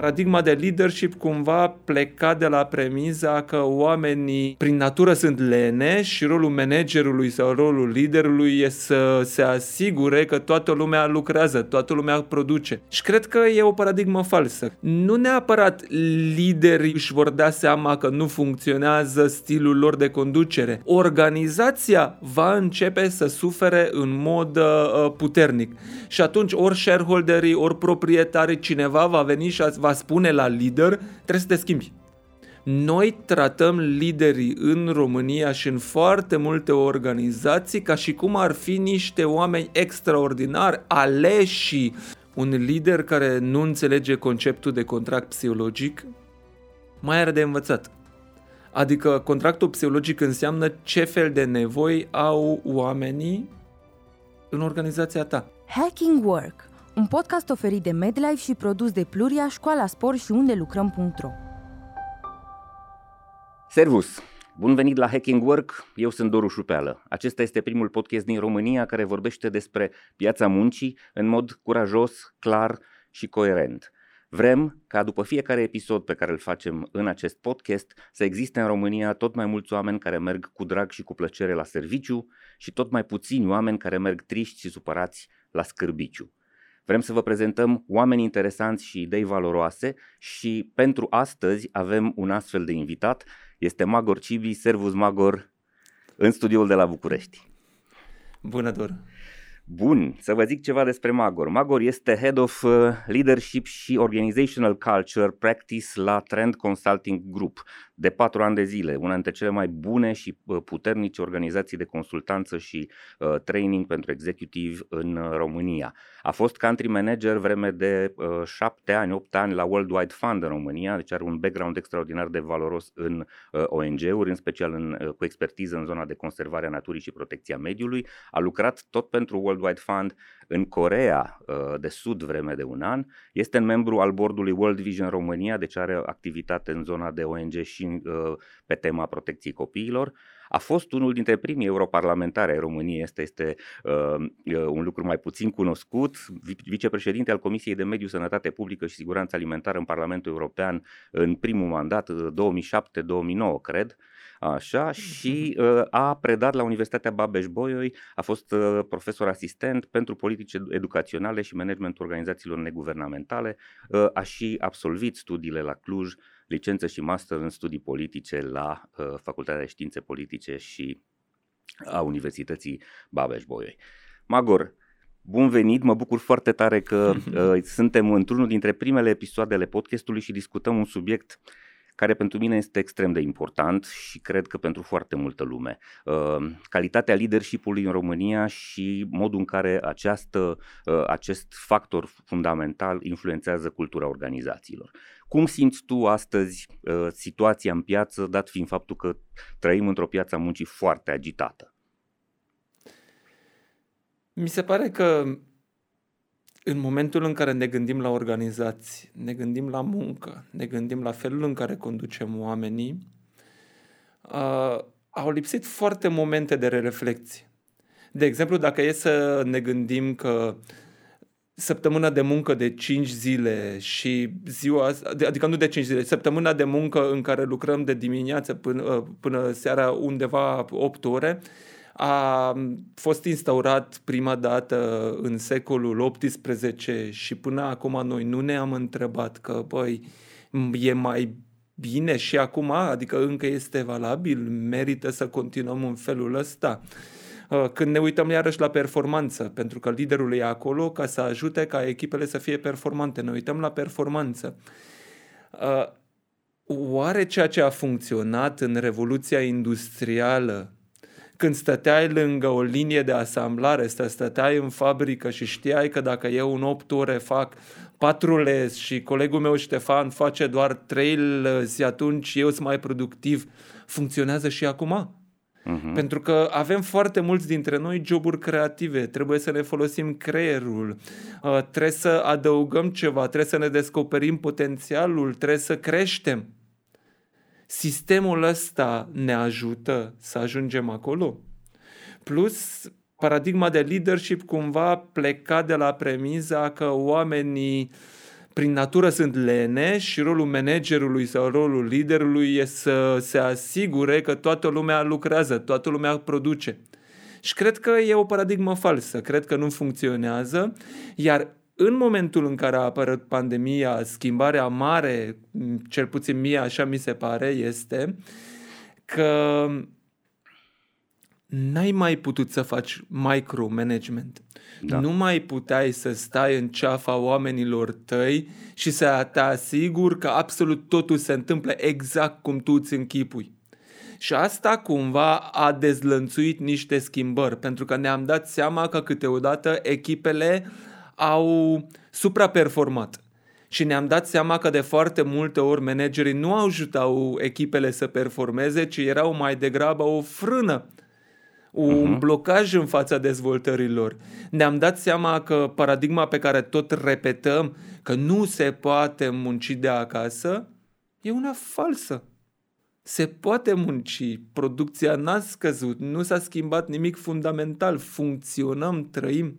Paradigma de leadership cumva pleca de la premiza că oamenii prin natură sunt lene și rolul managerului sau rolul liderului e să se asigure că toată lumea lucrează, toată lumea produce. Și cred că e o paradigmă falsă. Nu neapărat liderii își vor da seama că nu funcționează stilul lor de conducere. Organizația va începe să sufere în mod uh, puternic. Și atunci ori shareholderii, ori proprietarii, cineva va veni și va spune la lider, trebuie să te schimbi. Noi tratăm liderii în România și în foarte multe organizații ca și cum ar fi niște oameni extraordinari, aleși. Un lider care nu înțelege conceptul de contract psihologic mai are de învățat. Adică contractul psihologic înseamnă ce fel de nevoi au oamenii în organizația ta. Hacking Work, un podcast oferit de MedLife și produs de Pluria, Școala Spor și unde lucrăm.ro. Servus! Bun venit la Hacking Work, eu sunt Doru Șupeală. Acesta este primul podcast din România care vorbește despre piața muncii în mod curajos, clar și coerent. Vrem ca după fiecare episod pe care îl facem în acest podcast să existe în România tot mai mulți oameni care merg cu drag și cu plăcere la serviciu și tot mai puțini oameni care merg triști și supărați la scârbiciu. Vrem să vă prezentăm oameni interesanți și idei valoroase și pentru astăzi avem un astfel de invitat. Este Magor Cibi, Servus Magor, în studioul de la București. Bună, Dor! Bun, să vă zic ceva despre Magor. Magor este Head of uh, Leadership și Organizational Culture Practice la Trend Consulting Group de patru ani de zile, una dintre cele mai bune și uh, puternice organizații de consultanță și uh, training pentru executiv în uh, România. A fost country manager vreme de uh, șapte ani, opt ani la Worldwide Fund în România, deci are un background extraordinar de valoros în uh, ONG-uri, în special în, uh, cu expertiză în zona de conservare a naturii și protecția mediului. A lucrat tot pentru Worldwide Fund în Corea uh, de Sud vreme de un an. Este membru al bordului World Vision România, deci are activitate în zona de ONG și uh, pe tema protecției copiilor. A fost unul dintre primii europarlamentari ai României, este, este uh, un lucru mai puțin cunoscut, vicepreședinte al Comisiei de Mediu, Sănătate Publică și Siguranță Alimentară în Parlamentul European în primul mandat, 2007-2009, cred. Așa, și uh, a predat la Universitatea Babeș-Bolyai, a fost uh, profesor asistent pentru politici educaționale și managementul organizațiilor neguvernamentale, uh, a și absolvit studiile la Cluj, licență și master în studii politice la uh, Facultatea de Științe Politice și a Universității Babeș-Bolyai. Magor, Bun venit, mă bucur foarte tare că uh, suntem într-unul dintre primele episoadele podcastului și discutăm un subiect uh, care pentru mine este extrem de important și cred că pentru foarte multă lume. Uh, calitatea leadership-ului în România și modul în care această, uh, acest factor fundamental influențează cultura organizațiilor. Cum simți tu astăzi uh, situația în piață, dat fiind faptul că trăim într-o piață a muncii foarte agitată? Mi se pare că în momentul în care ne gândim la organizații, ne gândim la muncă, ne gândim la felul în care conducem oamenii, uh, au lipsit foarte momente de reflexie. De exemplu, dacă e să ne gândim că săptămâna de muncă de 5 zile și ziua, adică nu de 5 zile, săptămâna de muncă în care lucrăm de dimineață până, până seara undeva 8 ore, a fost instaurat prima dată în secolul XVIII și până acum noi nu ne-am întrebat că, băi, e mai bine și acum, adică încă este valabil, merită să continuăm în felul ăsta. Când ne uităm iarăși la performanță, pentru că liderul e acolo ca să ajute ca echipele să fie performante, ne uităm la performanță. Oare ceea ce a funcționat în Revoluția Industrială când stăteai lângă o linie de asamblare, stăteai în fabrică și știai că dacă eu în 8 ore fac patru lezi și colegul meu Ștefan face doar trei lezi, atunci eu sunt mai productiv, funcționează și acum? Uh-huh. Pentru că avem foarte mulți dintre noi joburi creative, trebuie să ne folosim creierul, uh, trebuie să adăugăm ceva, trebuie să ne descoperim potențialul, trebuie să creștem. Sistemul ăsta ne ajută să ajungem acolo. Plus, paradigma de leadership cumva pleca de la premiza că oamenii prin natură sunt lene și rolul managerului sau rolul liderului e să se asigure că toată lumea lucrează, toată lumea produce. Și cred că e o paradigmă falsă, cred că nu funcționează, iar în momentul în care a apărut pandemia, schimbarea mare, cel puțin mie așa mi se pare, este că n-ai mai putut să faci micromanagement. Da. Nu mai puteai să stai în ceafa oamenilor tăi și să te asiguri că absolut totul se întâmplă exact cum tu îți închipui. Și asta cumva a dezlănțuit niște schimbări, pentru că ne-am dat seama că câteodată echipele au supraperformat. Și ne-am dat seama că de foarte multe ori managerii nu ajutau echipele să performeze, ci erau mai degrabă o frână un uh-huh. blocaj în fața dezvoltărilor. Ne-am dat seama că paradigma pe care tot repetăm, că nu se poate munci de acasă, e una falsă. Se poate munci, producția n-a scăzut, nu s-a schimbat nimic fundamental, funcționăm, trăim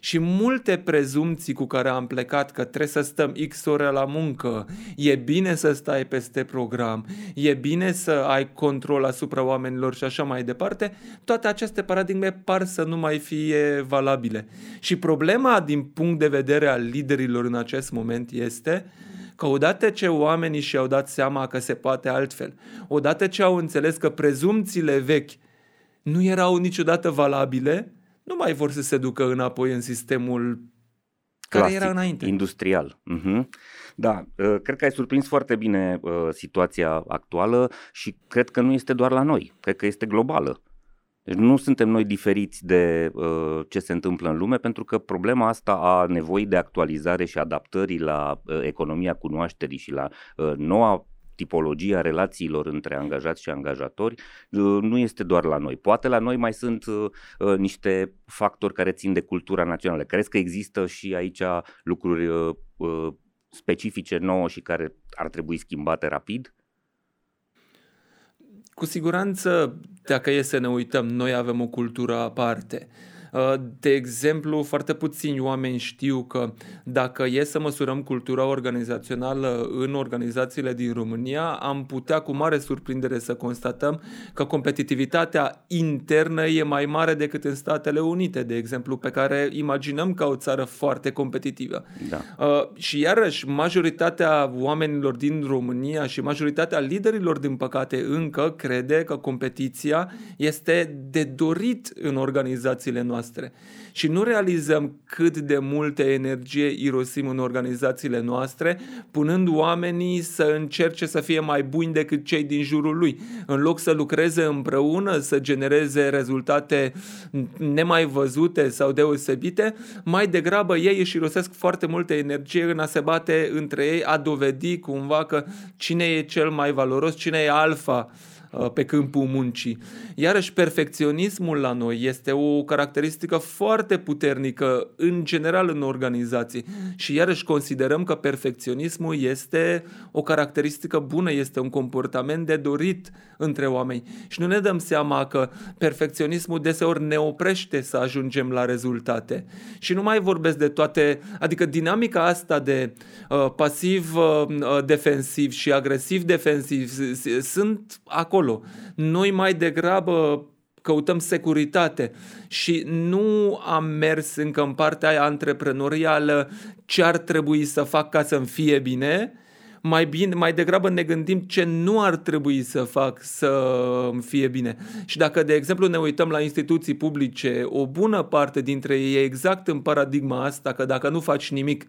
și multe prezumții cu care am plecat că trebuie să stăm X ore la muncă, e bine să stai peste program, e bine să ai control asupra oamenilor și așa mai departe, toate aceste paradigme par să nu mai fie valabile. Și problema din punct de vedere al liderilor în acest moment este că odată ce oamenii și-au dat seama că se poate altfel, odată ce au înțeles că prezumțiile vechi nu erau niciodată valabile, nu mai vor să se ducă înapoi în sistemul Clasic, care era înainte. industrial. Uh-huh. Da, uh, cred că ai surprins foarte bine uh, situația actuală și cred că nu este doar la noi, cred că este globală. Deci nu suntem noi diferiți de uh, ce se întâmplă în lume, pentru că problema asta a nevoii de actualizare și adaptării la uh, economia cunoașterii și la uh, noua tipologia relațiilor între angajați și angajatori uh, nu este doar la noi. Poate la noi mai sunt uh, uh, niște factori care țin de cultura națională. Crezi că există și aici lucruri specifice nouă și care ar trebui schimbate rapid? Cu siguranță, dacă e să ne uităm, noi avem o cultură aparte. Uh, de exemplu, foarte puțini oameni știu că dacă e să măsurăm cultura organizațională în organizațiile din România, am putea cu mare surprindere să constatăm că competitivitatea internă e mai mare decât în Statele Unite, de exemplu, pe care imaginăm ca o țară foarte competitivă. Da. Uh, și iarăși, majoritatea oamenilor din România și majoritatea liderilor, din păcate, încă crede că competiția este de dorit în organizațiile noastre noastre și nu realizăm cât de multe energie irosim în organizațiile noastre, punând oamenii să încerce să fie mai buni decât cei din jurul lui, în loc să lucreze împreună, să genereze rezultate nemai văzute sau deosebite, mai degrabă ei își irosesc foarte multă energie în a se bate între ei, a dovedi cumva că cine e cel mai valoros, cine e alfa Uh, pe câmpul muncii. Iarăși, perfecționismul la noi este o caracteristică foarte puternică în general în organizații și iarăși considerăm că perfecționismul este o caracteristică bună, este un comportament de dorit între oameni și nu ne dăm seama că perfecționismul deseori ne oprește să ajungem la rezultate. Și nu mai vorbesc de toate, adică dinamica asta de uh, pasiv uh, uh defensiv și agresiv defensiv sunt acolo acolo. Noi mai degrabă căutăm securitate și nu am mers încă în partea aia antreprenorială ce ar trebui să fac ca să-mi fie bine, mai, bine, mai degrabă ne gândim ce nu ar trebui să fac să îmi fie bine. Și dacă, de exemplu, ne uităm la instituții publice, o bună parte dintre ei e exact în paradigma asta, că dacă nu faci nimic,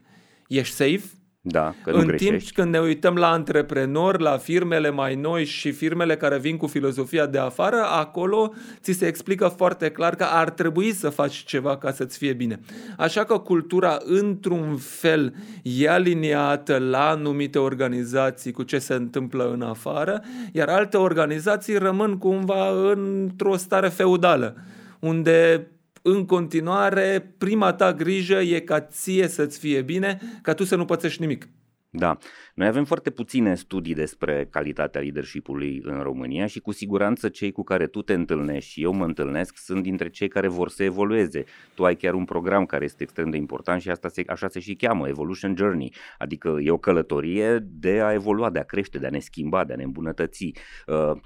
ești safe, da, că nu în greșești. timp când ne uităm la antreprenori, la firmele mai noi și firmele care vin cu filozofia de afară, acolo ți se explică foarte clar că ar trebui să faci ceva ca să-ți fie bine. Așa că cultura, într-un fel, e aliniată la anumite organizații cu ce se întâmplă în afară, iar alte organizații rămân cumva într-o stare feudală, unde în continuare, prima ta grijă e ca ție să-ți fie bine, ca tu să nu pățești nimic. Da, noi avem foarte puține studii despre calitatea leadership-ului în România și cu siguranță cei cu care tu te întâlnești și eu mă întâlnesc sunt dintre cei care vor să evolueze. Tu ai chiar un program care este extrem de important și asta se, așa se și cheamă, Evolution Journey, adică e o călătorie de a evolua, de a crește, de a ne schimba, de a ne îmbunătăți. Uh,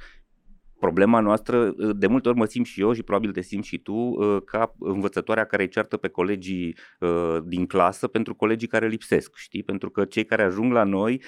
problema noastră, ă, de multe ori mă simt și eu și probabil te simți și tu, ă, ca învățătoarea care îi ceartă pe colegii ă, din clasă pentru colegii care lipsesc, știi? Pentru că cei care ajung la noi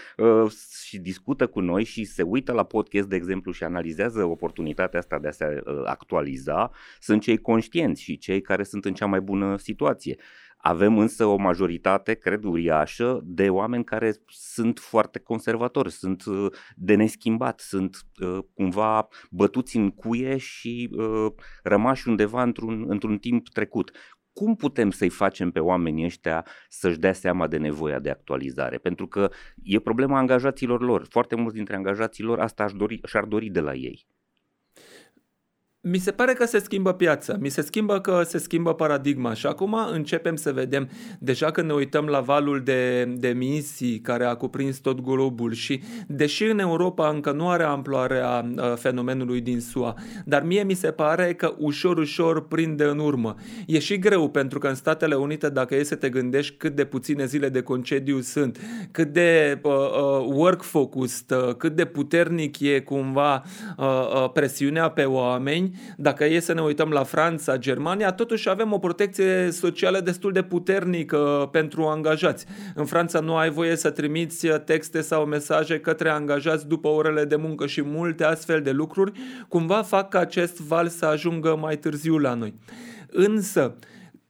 și discută cu noi și se uită la podcast, de exemplu, și analizează oportunitatea asta de a se actualiza, sunt cei conștienți și cei care sunt în cea mai bună situație. Avem însă o majoritate, cred, uriașă de oameni care sunt foarte conservatori, sunt uh, de neschimbat, sunt uh, cumva bătuți în cuie și uh, rămași undeva într-un, într-un timp trecut cum putem să-i facem pe oamenii ăștia să-și dea seama de nevoia de actualizare? Pentru că e problema angajaților lor. Foarte mulți dintre angajații lor asta și-ar dori, și-ar dori de la ei. Mi se pare că se schimbă piața, mi se schimbă că se schimbă paradigma. Și acum începem să vedem, deja când ne uităm la valul de, de emisii care a cuprins tot globul și deși în Europa încă nu are amploarea fenomenului din SUA, dar mie mi se pare că ușor, ușor prinde în urmă. E și greu pentru că în Statele Unite, dacă e să te gândești cât de puține zile de concediu sunt, cât de uh, uh, work-focused, uh, cât de puternic e cumva uh, uh, presiunea pe oameni, dacă e să ne uităm la Franța, Germania, totuși avem o protecție socială destul de puternică pentru angajați. În Franța nu ai voie să trimiți texte sau mesaje către angajați după orele de muncă și multe astfel de lucruri cumva fac ca acest val să ajungă mai târziu la noi. Însă,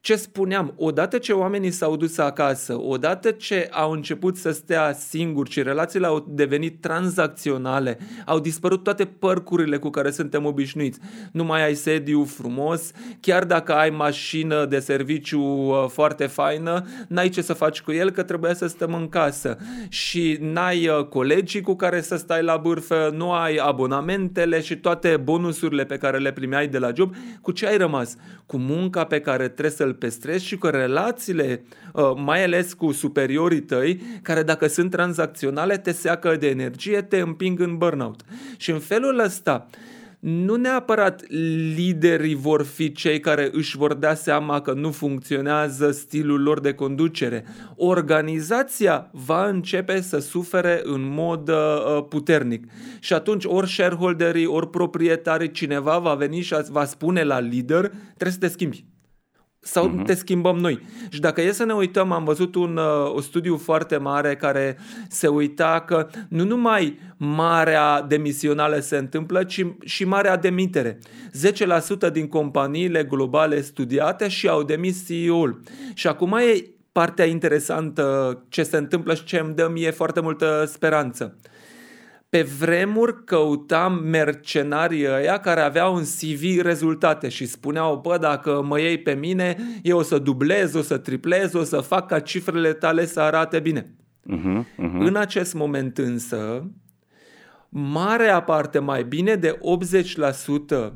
ce spuneam, odată ce oamenii s-au dus acasă, odată ce au început să stea singuri și relațiile au devenit tranzacționale, au dispărut toate părcurile cu care suntem obișnuiți. Nu mai ai sediu frumos, chiar dacă ai mașină de serviciu uh, foarte faină, n-ai ce să faci cu el că trebuia să stăm în casă și n-ai uh, colegii cu care să stai la bârfă, nu ai abonamentele și toate bonusurile pe care le primeai de la job. Cu ce ai rămas? Cu munca pe care trebuie să-l stres și cu relațiile, uh, mai ales cu superiorii tăi, care dacă sunt tranzacționale te seacă de energie, te împing în burnout. Și în felul ăsta, nu neapărat liderii vor fi cei care își vor da seama că nu funcționează stilul lor de conducere. Organizația va începe să sufere în mod uh, puternic. Și atunci ori shareholderii, ori proprietarii, cineva va veni și va spune la lider, trebuie să te schimbi sau uh-huh. te schimbăm noi. Și dacă e să ne uităm, am văzut un, uh, un studiu foarte mare care se uita că nu numai marea demisională se întâmplă, ci și marea demitere. 10% din companiile globale studiate și au demis CEO-ul. Și acum e partea interesantă ce se întâmplă și ce îmi dă mie foarte multă speranță. Pe vremuri căutam mercenarii ăia care aveau în CV rezultate și spuneau, bă, dacă mă iei pe mine, eu o să dublez, o să triplez, o să fac ca cifrele tale să arate bine. Uh-huh, uh-huh. În acest moment însă, marea parte, mai bine de 80%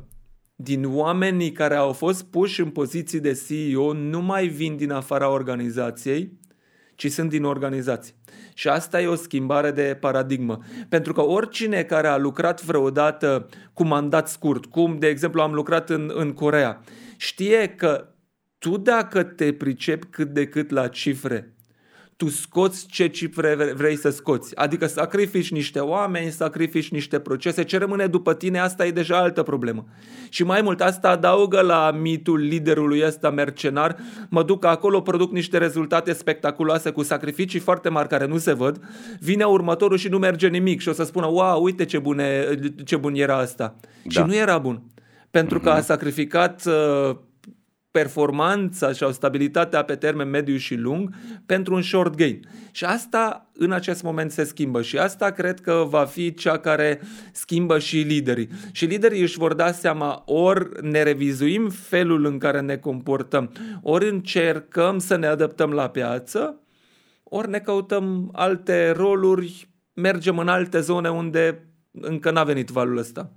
din oamenii care au fost puși în poziții de CEO nu mai vin din afara organizației, ci sunt din organizație. Și asta e o schimbare de paradigmă. Pentru că oricine care a lucrat vreodată cu mandat scurt, cum de exemplu am lucrat în, în Corea, știe că tu dacă te pricepi cât de cât la cifre tu scoți ce cifre vrei să scoți. Adică sacrifici niște oameni, sacrifici niște procese. Ce rămâne după tine, asta e deja altă problemă. Și mai mult, asta adaugă la mitul liderului ăsta mercenar. Mă duc acolo, produc niște rezultate spectaculoase cu sacrificii foarte mari care nu se văd. Vine următorul și nu merge nimic și o să spună, wow, uite ce, bune, ce bun era asta. Da. Și nu era bun. Pentru că a mhm. sacrificat uh, performanța sau stabilitatea pe termen mediu și lung pentru un short gain. Și asta în acest moment se schimbă și asta cred că va fi cea care schimbă și liderii. Și liderii își vor da seama ori ne revizuim felul în care ne comportăm, ori încercăm să ne adaptăm la piață, ori ne căutăm alte roluri, mergem în alte zone unde încă n-a venit valul ăsta.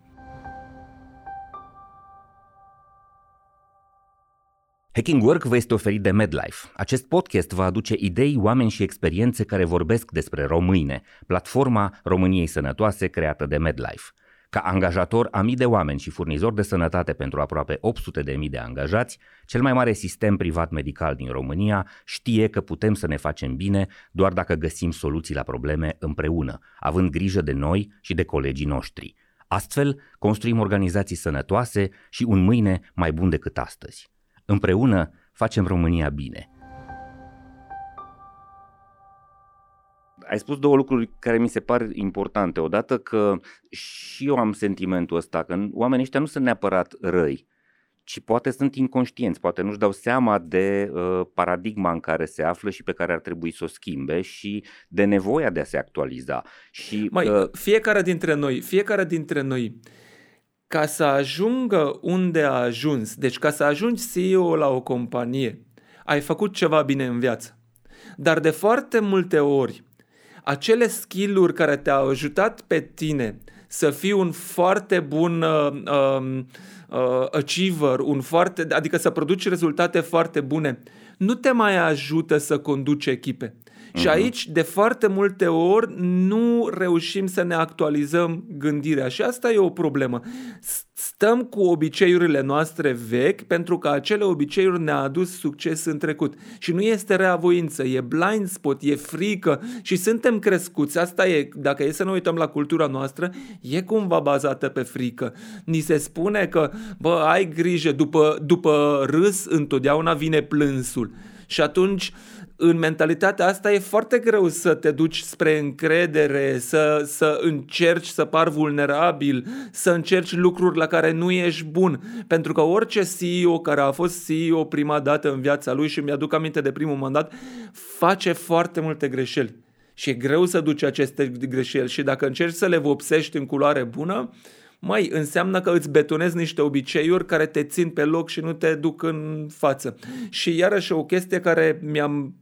Hacking Work vă este oferit de MedLife. Acest podcast va aduce idei, oameni și experiențe care vorbesc despre române, platforma României Sănătoase creată de MedLife. Ca angajator a mii de oameni și furnizor de sănătate pentru aproape 800 de mii de angajați, cel mai mare sistem privat medical din România știe că putem să ne facem bine doar dacă găsim soluții la probleme împreună, având grijă de noi și de colegii noștri. Astfel, construim organizații sănătoase și un mâine mai bun decât astăzi. Împreună facem România bine. ai spus două lucruri care mi se par importante. Odată că și eu am sentimentul ăsta că oamenii ăștia nu sunt neapărat răi, ci poate sunt inconștienți, poate nu-și dau seama de uh, paradigma în care se află și pe care ar trebui să o schimbe și de nevoia de a se actualiza. Și, Mai, uh, fiecare dintre noi, fiecare dintre noi, ca să ajungă unde a ajuns, deci ca să ajungi CEO la o companie, ai făcut ceva bine în viață. Dar de foarte multe ori, acele skill-uri care te-au ajutat pe tine să fii un foarte bun uh, uh, uh, achiever, un foarte, adică să produci rezultate foarte bune, nu te mai ajută să conduci echipe. Uh-huh. Și mhm. aici, de foarte multe ori, nu reușim să ne actualizăm gândirea și asta e o problemă. Stăm cu obiceiurile noastre vechi pentru că acele obiceiuri ne-au adus succes în trecut. Și nu este reavoință, e blind spot, e frică și suntem crescuți. Asta e, dacă e să ne uităm la cultura noastră, e cumva bazată pe frică. Ni se spune că, bă, ai grijă, după, după râs întotdeauna vine plânsul. Și atunci în mentalitatea asta e foarte greu să te duci spre încredere, să, să încerci să par vulnerabil, să încerci lucruri la care nu ești bun. Pentru că orice CEO care a fost CEO prima dată în viața lui și mi-aduc aminte de primul mandat, face foarte multe greșeli. Și e greu să duci aceste greșeli și dacă încerci să le vopsești în culoare bună, mai înseamnă că îți betonezi niște obiceiuri care te țin pe loc și nu te duc în față. Și iarăși o chestie care mi-am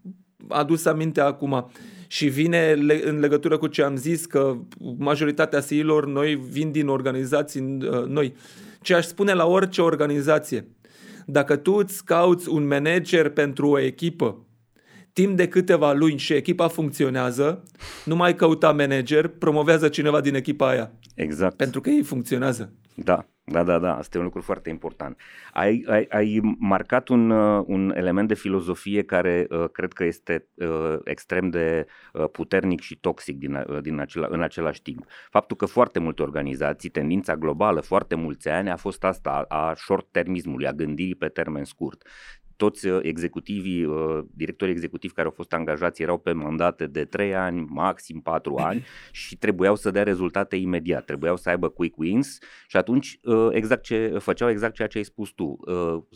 adus aminte acum și vine în legătură cu ce am zis că majoritatea CEO-lor noi vin din organizații uh, noi. Ce aș spune la orice organizație, dacă tu îți cauți un manager pentru o echipă timp de câteva luni și echipa funcționează, nu mai căuta manager, promovează cineva din echipa aia. Exact. Pentru că ei funcționează. Da, da, da, da, asta e un lucru foarte important. Ai, ai, ai marcat un, uh, un element de filozofie care uh, cred că este uh, extrem de uh, puternic și toxic din, uh, din acela, în același timp. Faptul că foarte multe organizații, tendința globală, foarte mulți ani a fost asta, a, a short-termismului, a gândirii pe termen scurt toți uh, executivii, uh, directorii executivi care au fost angajați erau pe mandate de 3 ani, maxim 4 ani și trebuiau să dea rezultate imediat, trebuiau să aibă quick wins și atunci uh, exact ce, făceau exact ceea ce ai spus tu,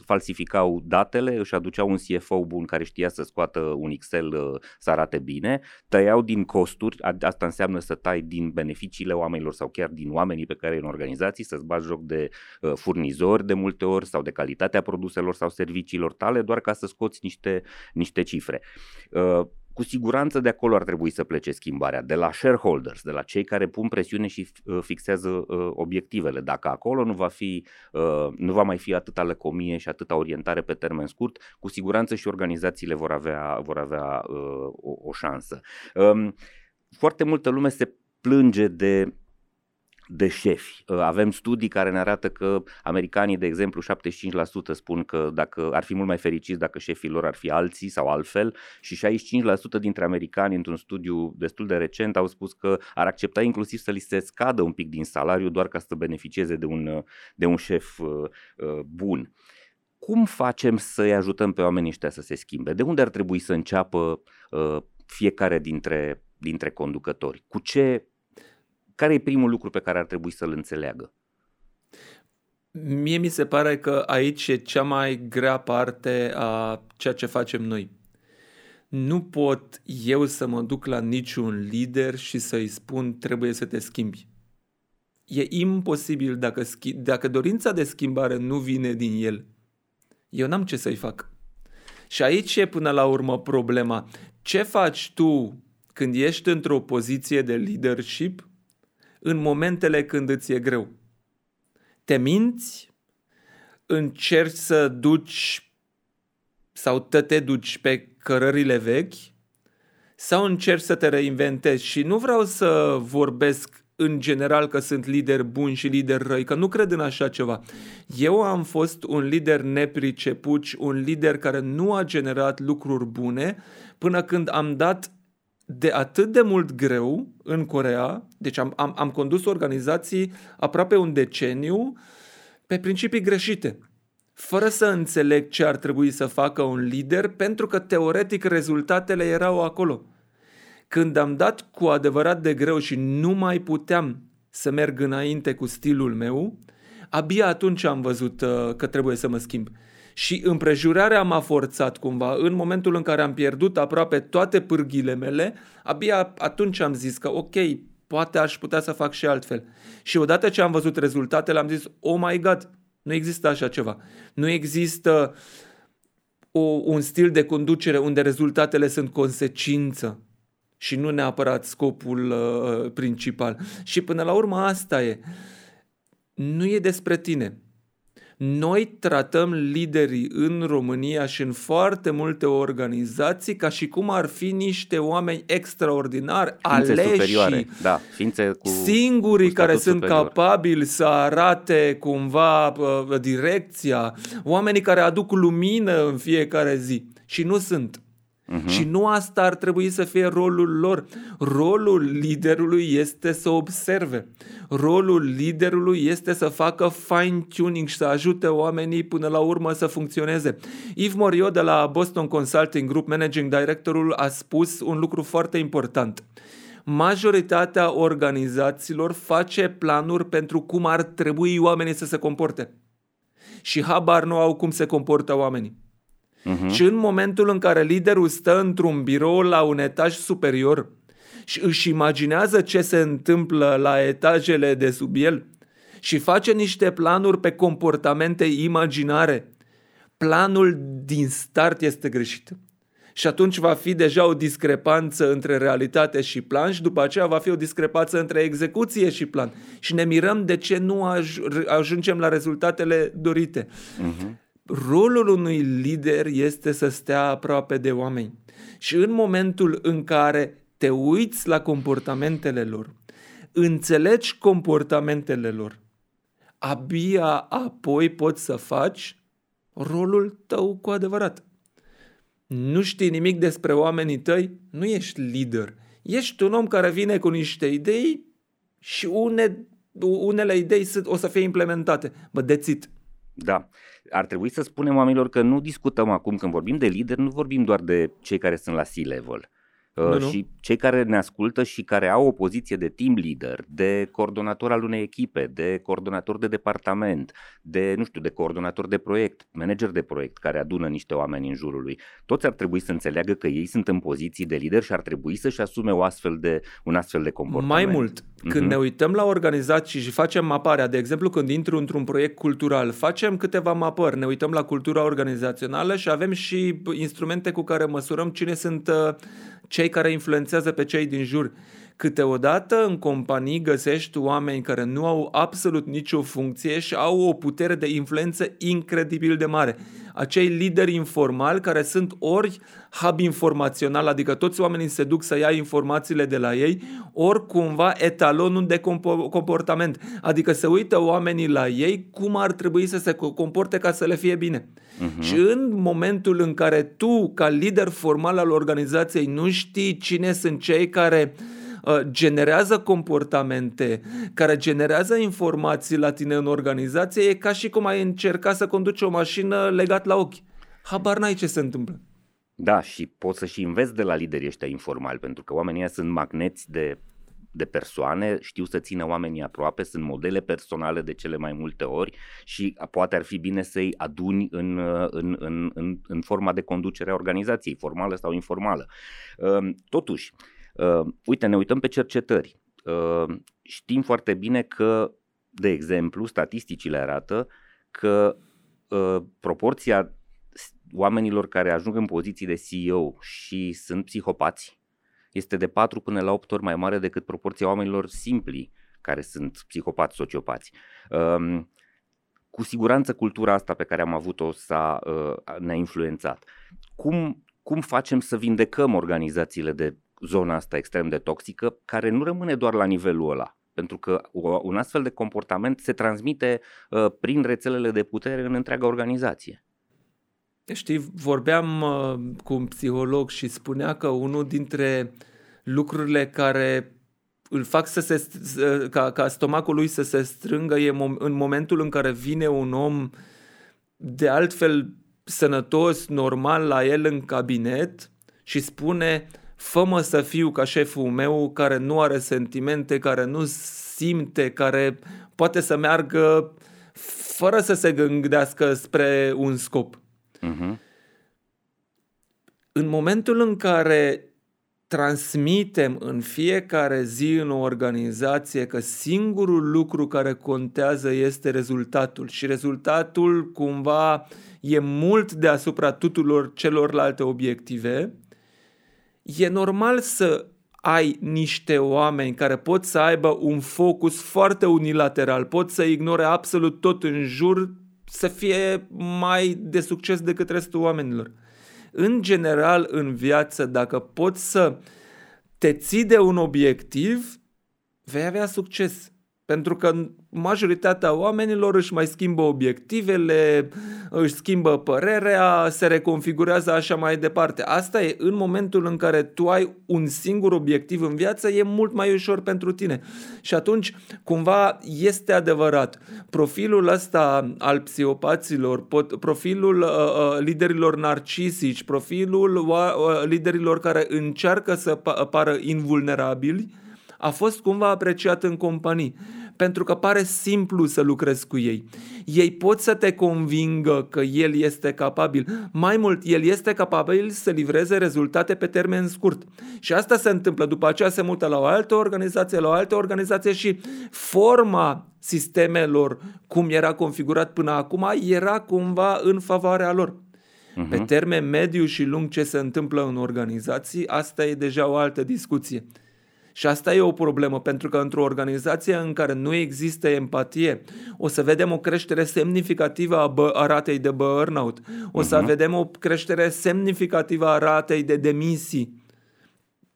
falsificau datele, își aduceau un CFO bun care știa să scoată un Excel să arate bine, tăiau din costuri, asta înseamnă să tai din beneficiile oamenilor sau chiar din oamenii pe care în organizații, să-ți bagi joc de furnizori de multe ori sau de calitatea produselor sau serviciilor tale doar ca să scoți niște, niște cifre. Uh, cu siguranță de acolo ar trebui să plece schimbarea, de la shareholders, de la cei care pun presiune și uh, fixează uh, obiectivele. Dacă acolo nu va, fi, nu va mai fi atâta lăcomie și atâta orientare pe termen scurt, cu siguranță și organizațiile vor avea, vor avea o, o șansă. Um, foarte multă lume se plânge de de șefi. Uh, avem studii care ne arată că americanii, de exemplu, 75% spun că dacă ar fi mult mai fericiți dacă șefii lor ar fi alții sau altfel și 65% dintre americani într-un studiu destul de recent au spus că ar accepta inclusiv să li se scadă un pic din salariu doar ca să beneficieze de un, de un șef uh, uh, bun. Cum facem să-i ajutăm pe oamenii ăștia să se schimbe? De unde ar trebui să înceapă fiecare dintre, dintre conducători? Cu ce care e primul lucru pe care ar trebui să-l înțeleagă? Mie mi se pare că aici e cea mai grea parte a ceea ce facem noi. Nu pot eu să mă duc la niciun lider și să-i spun trebuie să te schimbi. E imposibil dacă, schi- dacă dorința de schimbare nu vine din el. Eu n-am ce să-i fac. Și aici e până la urmă problema. Ce faci tu când ești într-o poziție de leadership în momentele când îți e greu. Te minți, încerci să duci sau te, te duci pe cărările vechi sau încerci să te reinventezi și nu vreau să vorbesc în general că sunt lideri buni și lideri răi, că nu cred în așa ceva. Eu am fost un lider nepriceput, un lider care nu a generat lucruri bune până când am dat de atât de mult greu în Corea, deci am, am, am condus organizații aproape un deceniu pe principii greșite, fără să înțeleg ce ar trebui să facă un lider, pentru că teoretic rezultatele erau acolo. Când am dat cu adevărat de greu și nu mai puteam să merg înainte cu stilul meu, abia atunci am văzut uh, că trebuie să mă schimb. Și împrejurarea m-a forțat cumva. În momentul în care am pierdut aproape toate pârghile mele, abia atunci am zis că ok, poate aș putea să fac și altfel. Și odată ce am văzut rezultatele, am zis, oh my god, nu există așa ceva. Nu există o, un stil de conducere unde rezultatele sunt consecință și nu neapărat scopul uh, principal. Și până la urmă asta e. Nu e despre tine. Noi tratăm liderii în România și în foarte multe organizații ca și cum ar fi niște oameni extraordinari, ființe aleși, superioare. Da, ființe cu, singurii cu care sunt superior. capabili să arate cumva uh, direcția, oamenii care aduc lumină în fiecare zi și nu sunt. Uh-huh. Și nu asta ar trebui să fie rolul lor. Rolul liderului este să observe. Rolul liderului este să facă fine-tuning și să ajute oamenii până la urmă să funcționeze. Yves Morio de la Boston Consulting Group, Managing Directorul, a spus un lucru foarte important. Majoritatea organizațiilor face planuri pentru cum ar trebui oamenii să se comporte. Și habar nu au cum se comportă oamenii. Uh-huh. Și în momentul în care liderul stă într-un birou la un etaj superior și își imaginează ce se întâmplă la etajele de sub el și face niște planuri pe comportamente imaginare, planul din start este greșit. Și atunci va fi deja o discrepanță între realitate și plan și după aceea va fi o discrepanță între execuție și plan. Și ne mirăm de ce nu aj- ajungem la rezultatele dorite. Uh-huh rolul unui lider este să stea aproape de oameni. Și în momentul în care te uiți la comportamentele lor, înțelegi comportamentele lor, abia apoi poți să faci rolul tău cu adevărat. Nu știi nimic despre oamenii tăi, nu ești lider. Ești un om care vine cu niște idei și une, unele idei o să fie implementate. Bă, dețit. Da ar trebui să spunem oamenilor că nu discutăm acum, când vorbim de lideri, nu vorbim doar de cei care sunt la C-level. Nu, uh, nu. Și cei care ne ascultă și care au o poziție de team leader, de coordonator al unei echipe, de coordonator de departament, de, nu știu, de coordonator de proiect, manager de proiect care adună niște oameni în jurul lui, toți ar trebui să înțeleagă că ei sunt în poziții de lider și ar trebui să-și asume o astfel de, un astfel de comportament. Mai mult, când uh-huh. ne uităm la organizații și facem maparea, de exemplu când intru într-un proiect cultural, facem câteva mapări, ne uităm la cultura organizațională și avem și instrumente cu care măsurăm cine sunt uh, cei care influențează pe cei din jur. Câteodată în companii găsești oameni care nu au absolut nicio funcție și au o putere de influență incredibil de mare. Acei lideri informali care sunt ori hub informațional, adică toți oamenii se duc să ia informațiile de la ei, ori cumva etalonul de comportament, adică se uită oamenii la ei cum ar trebui să se comporte ca să le fie bine. Uh-huh. Și în momentul în care tu, ca lider formal al organizației, nu știi cine sunt cei care uh, Uh, generează comportamente, care generează informații la tine în organizație, e ca și cum ai încerca să conduci o mașină legat la ochi. Habar n-ai ce se întâmplă. Da, și poți să și înveți de la liderii ăștia informali, pentru că oamenii sunt magneți de, de persoane, știu să țină oamenii aproape, sunt modele personale de cele mai multe ori și poate ar fi bine să-i aduni în, în, în, în, în forma de conducere a organizației, formală sau informală. Uh, totuși, Uh, uite, ne uităm pe cercetări. Uh, știm foarte bine că, de exemplu, statisticile arată că uh, proporția oamenilor care ajung în poziții de CEO și sunt psihopați este de 4 până la 8 ori mai mare decât proporția oamenilor simpli care sunt psihopați, sociopați. Uh, cu siguranță cultura asta pe care am avut-o s-a, uh, ne-a influențat. Cum, cum facem să vindecăm organizațiile de zona asta extrem de toxică, care nu rămâne doar la nivelul ăla? Pentru că un astfel de comportament se transmite uh, prin rețelele de putere în întreaga organizație. Știi, vorbeam uh, cu un psiholog și spunea că unul dintre lucrurile care îl fac să se, ca, ca stomacul lui să se strângă e mom- în momentul în care vine un om de altfel sănătos, normal la el în cabinet și spune fă să fiu ca șeful meu care nu are sentimente, care nu simte, care poate să meargă fără să se gândească spre un scop. Uh-huh. În momentul în care transmitem în fiecare zi în o organizație că singurul lucru care contează este rezultatul și rezultatul cumva e mult deasupra tuturor celorlalte obiective, e normal să ai niște oameni care pot să aibă un focus foarte unilateral, pot să ignore absolut tot în jur, să fie mai de succes decât restul oamenilor în general în viață, dacă poți să te ții de un obiectiv, vei avea succes. Pentru că majoritatea oamenilor își mai schimbă obiectivele, își schimbă părerea, se reconfigurează așa mai departe. Asta e în momentul în care tu ai un singur obiectiv în viață, e mult mai ușor pentru tine. Și atunci, cumva, este adevărat. Profilul ăsta al psihopaților, profilul uh, uh, liderilor narcisici, profilul uh, liderilor care încearcă să pară invulnerabili, a fost cumva apreciat în companii pentru că pare simplu să lucrezi cu ei. Ei pot să te convingă că el este capabil. Mai mult, el este capabil să livreze rezultate pe termen scurt. Și asta se întâmplă. După aceea se mută la o altă organizație, la o altă organizație și forma sistemelor, cum era configurat până acum, era cumva în favoarea lor. Uh-huh. Pe termen mediu și lung ce se întâmplă în organizații, asta e deja o altă discuție. Și asta e o problemă, pentru că într-o organizație în care nu există empatie, o să vedem o creștere semnificativă a, bă- a ratei de burnout, o să uh-huh. vedem o creștere semnificativă a ratei de demisii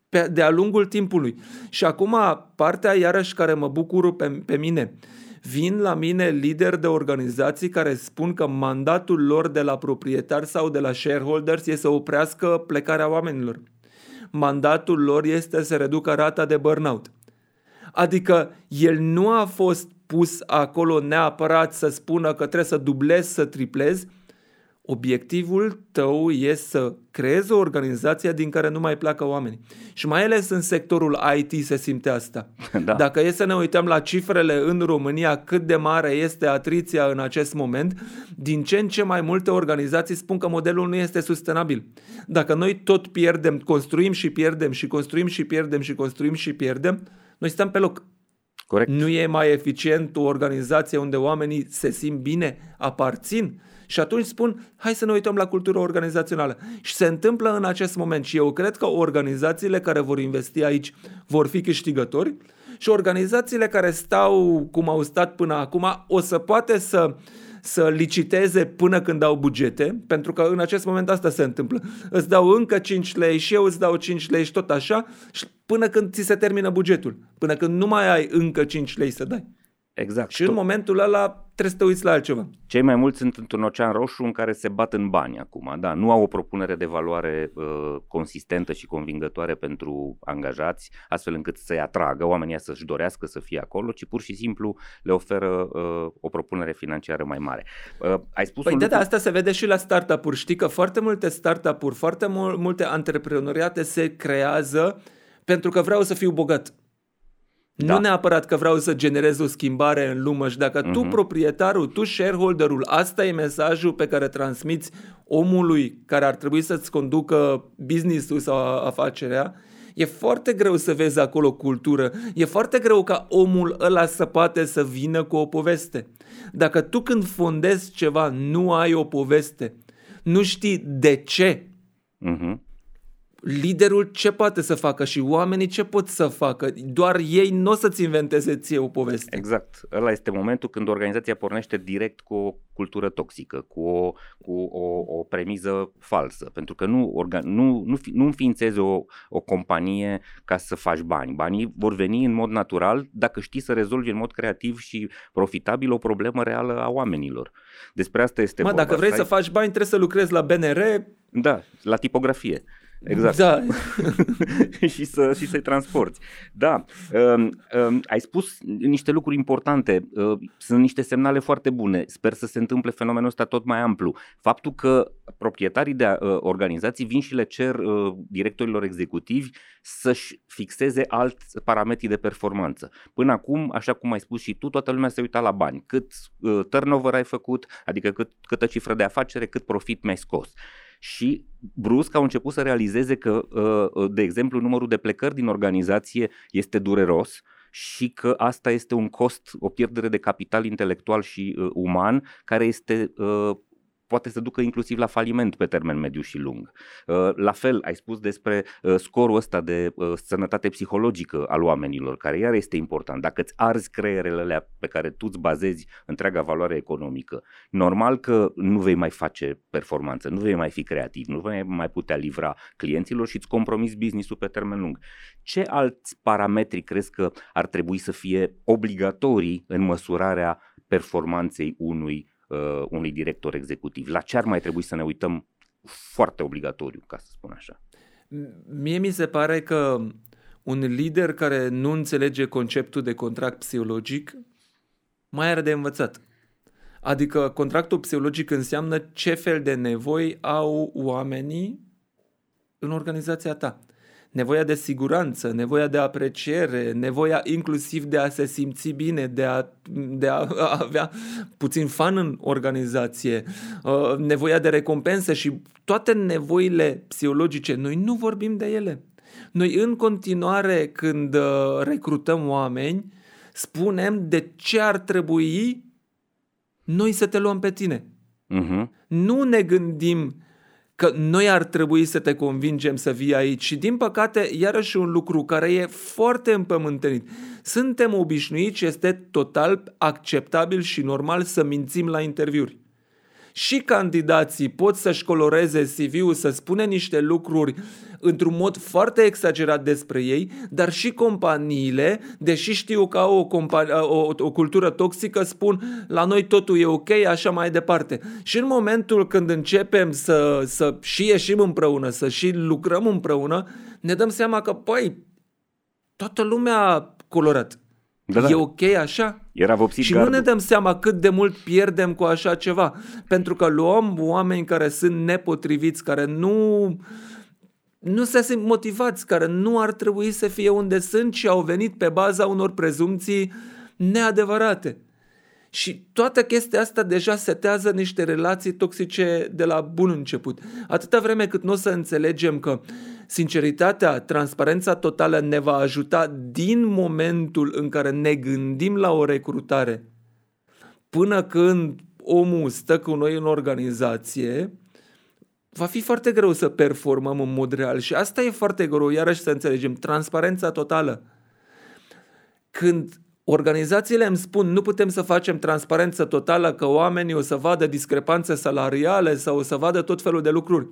pe, de-a lungul timpului. Și acum, partea iarăși care mă bucură pe, pe mine, vin la mine lideri de organizații care spun că mandatul lor de la proprietari sau de la shareholders e să oprească plecarea oamenilor mandatul lor este să reducă rata de burnout. Adică el nu a fost pus acolo neapărat să spună că trebuie să dublezi, să triplezi, Obiectivul tău e să creezi o organizație din care nu mai pleacă oameni. Și mai ales în sectorul IT se simte asta. Da. Dacă e să ne uităm la cifrele în România, cât de mare este atriția în acest moment, din ce în ce mai multe organizații spun că modelul nu este sustenabil. Dacă noi tot pierdem, construim și pierdem și construim și pierdem și construim și pierdem, noi stăm pe loc. Corect. Nu e mai eficient o organizație unde oamenii se simt bine, aparțin și atunci spun, hai să ne uităm la cultura organizațională. Și se întâmplă în acest moment și eu cred că organizațiile care vor investi aici vor fi câștigători și organizațiile care stau cum au stat până acum o să poate să să liciteze până când dau bugete, pentru că în acest moment asta se întâmplă. Îți dau încă 5 lei și eu îți dau 5 lei și tot așa, și până când ți se termină bugetul, până când nu mai ai încă 5 lei să dai. Exact. Și în momentul ăla trebuie să te uiți la altceva. Cei mai mulți sunt într-un ocean roșu în care se bat în bani acum, da, nu au o propunere de valoare uh, consistentă și convingătoare pentru angajați, astfel încât să-i atragă oamenii să-și dorească să fie acolo, ci pur și simplu le oferă uh, o propunere financiară mai mare. Uh, ai spus păi un da, lucru... da, asta se vede și la startup-uri. Știi că foarte multe startup-uri, foarte mul- multe antreprenoriate se creează pentru că vreau să fiu bogat. Da. Nu neapărat că vreau să generez o schimbare în lume și dacă uh-huh. tu, mhm. proprietarul, tu, shareholderul, asta e mesajul pe care transmiți omului care ar trebui să-ți conducă business-ul sau afacerea, e foarte greu să vezi acolo cultură. E foarte greu ca omul ăla să poate să vină cu o poveste. Dacă tu când fondezi ceva nu ai o poveste, nu știi de ce, uh-huh liderul ce poate să facă și oamenii ce pot să facă. Doar ei nu o să-ți inventeze ție o poveste. Exact. Ăla este momentul când organizația pornește direct cu o cultură toxică, cu o, cu o, o premiză falsă. Pentru că nu, orga, nu, nu, nu înființezi o, o companie ca să faci bani. Banii vor veni în mod natural dacă știi să rezolvi în mod creativ și profitabil o problemă reală a oamenilor. Despre asta este Mă, vorba. dacă vrei să faci bani, trebuie să lucrezi la BNR. Da, la tipografie. Exact. Da. și, să, și să-i transporti. Da, um, um, ai spus niște lucruri importante, uh, sunt niște semnale foarte bune. Sper să se întâmple fenomenul ăsta tot mai amplu. Faptul că proprietarii de uh, organizații vin și le cer uh, directorilor executivi să-și fixeze alți parametri de performanță. Până acum, așa cum ai spus și tu, toată lumea se uita la bani. Cât uh, turnover ai făcut, adică cât, câtă cifră de afacere, cât profit mi-ai scos și brusc au început să realizeze că, uh, de exemplu, numărul de plecări din organizație este dureros și că asta este un cost, o pierdere de capital intelectual și uh, uman care este uh, poate să ducă inclusiv la faliment pe termen mediu și lung. Uh, la fel, ai spus despre uh, scorul ăsta de uh, sănătate psihologică al oamenilor, care iar este important. Dacă îți arzi creierele alea pe care tu îți bazezi întreaga valoare economică, normal că nu vei mai face performanță, nu vei mai fi creativ, nu vei mai putea livra clienților și îți compromis business-ul pe termen lung. Ce alți parametri crezi că ar trebui să fie obligatorii în măsurarea performanței unui uh, unui director executiv? La ce ar mai trebui să ne uităm foarte obligatoriu, ca să spun așa? Mie mi se pare că un lider care nu înțelege conceptul de contract psihologic mai are de învățat. Adică contractul psihologic înseamnă ce fel de nevoi au oamenii în organizația ta nevoia de siguranță, nevoia de apreciere, nevoia inclusiv de a se simți bine, de a, de a avea puțin fan în organizație, uh, nevoia de recompense și toate nevoile psihologice. Noi nu vorbim de ele. Noi în continuare când uh, recrutăm oameni, spunem de ce ar trebui noi să te luăm pe tine. Uh-huh. Nu ne gândim că noi ar trebui să te convingem să vii aici și din păcate iarăși un lucru care e foarte împământenit. Suntem obișnuiți și este total acceptabil și normal să mințim la interviuri și candidații pot să-și coloreze CV-ul, să spune niște lucruri într-un mod foarte exagerat despre ei, dar și companiile, deși știu că au o, compa- o, o cultură toxică, spun la noi totul e ok, așa mai departe. Și în momentul când începem să, să și ieșim împreună, să și lucrăm împreună, ne dăm seama că, păi, toată lumea a colorat. Da, da. E ok așa? Era vopsit Și gardul. nu ne dăm seama cât de mult pierdem cu așa ceva. Pentru că luăm oameni care sunt nepotriviți, care nu, nu se simt motivați, care nu ar trebui să fie unde sunt și au venit pe baza unor prezumții neadevărate. Și toată chestia asta deja setează niște relații toxice de la bun început. Atâta vreme cât nu o să înțelegem că sinceritatea, transparența totală ne va ajuta din momentul în care ne gândim la o recrutare până când omul stă cu noi în organizație, va fi foarte greu să performăm în mod real și asta e foarte greu, iarăși să înțelegem, transparența totală. Când organizațiile îmi spun nu putem să facem transparență totală că oamenii o să vadă discrepanțe salariale sau o să vadă tot felul de lucruri.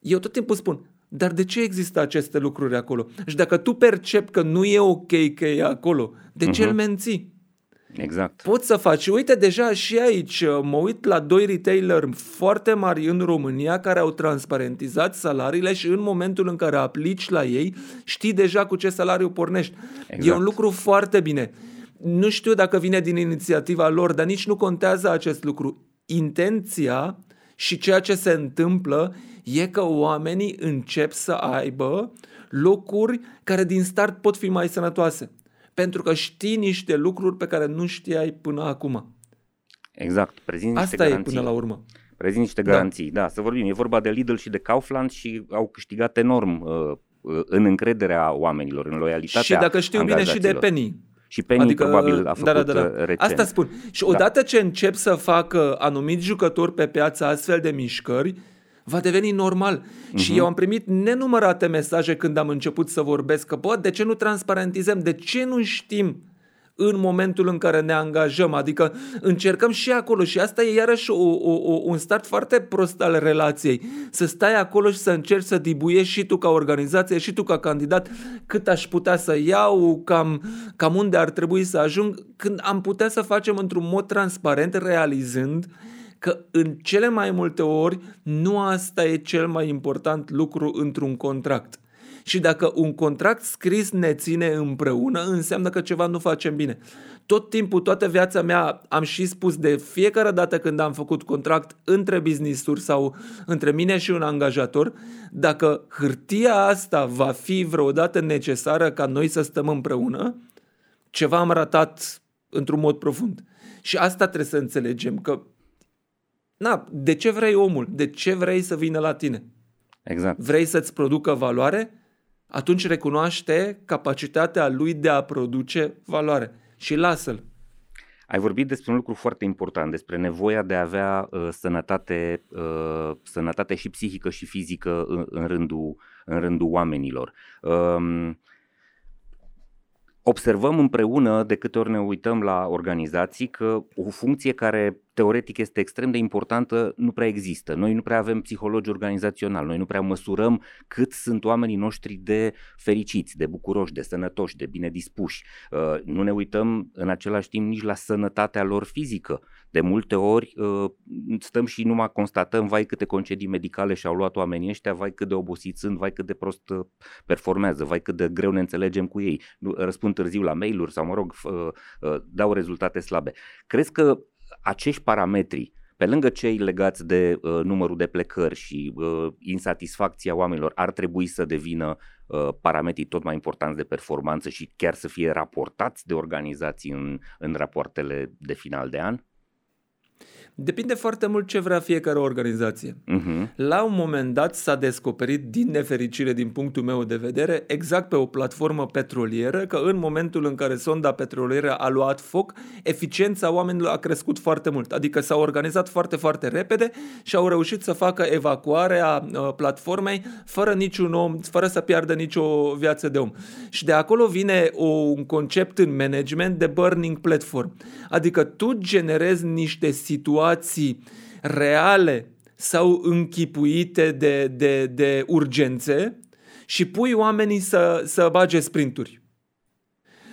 Eu tot timpul spun, dar de ce există aceste lucruri acolo? Și dacă tu percepi că nu e ok că e acolo, de ce uh-huh. îl menții? Exact. Poți să faci. Uite, deja și aici mă uit la doi retailer foarte mari în România care au transparentizat salariile și în momentul în care aplici la ei, știi deja cu ce salariu pornești. Exact. E un lucru foarte bine. Nu știu dacă vine din inițiativa lor, dar nici nu contează acest lucru. Intenția și ceea ce se întâmplă e că oamenii încep să aibă locuri care din start pot fi mai sănătoase pentru că știi niște lucruri pe care nu știai până acum. Exact, prezinți niște Asta garanții. e până la urmă. Prezinți niște garanții, da. da, să vorbim. E vorba de Lidl și de Kaufland și au câștigat enorm uh, uh în încrederea oamenilor, în loialitatea Și dacă știu bine și de Penny. Și Penny adică, probabil a făcut da, da, da. Uh, recent. Asta spun. Și odată da. ce încep să facă anumiți jucători pe piață astfel de mișcări, Va deveni normal. Uh-huh. Și eu am primit nenumărate mesaje când am început să vorbesc că, bă, de ce nu transparentizăm? De ce nu știm în momentul în care ne angajăm, adică încercăm și acolo și asta e iarăși o, o, o, un start foarte prost al relației, să stai acolo și să încerci să dibuiești și tu ca organizație și tu ca candidat cât aș putea să iau, cam, cam unde ar trebui să ajung, când am putea să facem într-un mod transparent, realizând că în cele mai multe ori nu asta e cel mai important lucru într-un contract. Și dacă un contract scris ne ține împreună, înseamnă că ceva nu facem bine. Tot timpul, toată viața mea am și spus de fiecare dată când am făcut contract între business-uri sau între mine și un angajator, dacă hârtia asta va fi vreodată necesară ca noi să stăm împreună, ceva am ratat într-un mod profund. Și asta trebuie să înțelegem, că na, de ce vrei omul? De ce vrei să vină la tine? Exact. Vrei să-ți producă valoare? atunci recunoaște capacitatea lui de a produce valoare și lasă-l. Ai vorbit despre un lucru foarte important, despre nevoia de a avea uh, sănătate, uh, sănătate și psihică și fizică în, în, rândul, în rândul oamenilor. Uh, observăm împreună, de câte ori ne uităm la organizații, că o funcție care teoretic este extrem de importantă nu prea există. Noi nu prea avem psihologi organizaționali, noi nu prea măsurăm cât sunt oamenii noștri de fericiți, de bucuroși, de sănătoși, de bine dispuși. Uh, nu ne uităm în același timp nici la sănătatea lor fizică. De multe ori uh, stăm și numai constatăm, vai câte concedii medicale și-au luat oamenii ăștia, vai cât de obosiți sunt, vai cât de prost uh, performează, vai cât de greu ne înțelegem cu ei. Răspund târziu la mail-uri sau, mă rog, dau rezultate slabe. Crezi că acești parametri, pe lângă cei legați de uh, numărul de plecări și uh, insatisfacția oamenilor, ar trebui să devină uh, parametri tot mai importanți de performanță și chiar să fie raportați de organizații în, în rapoartele de final de an? Depinde foarte mult ce vrea fiecare organizație. Uh-huh. La un moment dat s-a descoperit, din nefericire din punctul meu de vedere, exact pe o platformă petrolieră, că în momentul în care sonda petrolieră a luat foc, eficiența oamenilor a crescut foarte mult. Adică s-au organizat foarte, foarte repede și au reușit să facă evacuarea uh, platformei fără niciun om, fără să piardă nicio viață de om. Și de acolo vine o, un concept în management de burning platform. Adică tu generezi niște situații situații reale sau închipuite de, de, de urgențe și pui oamenii să, să bage sprinturi.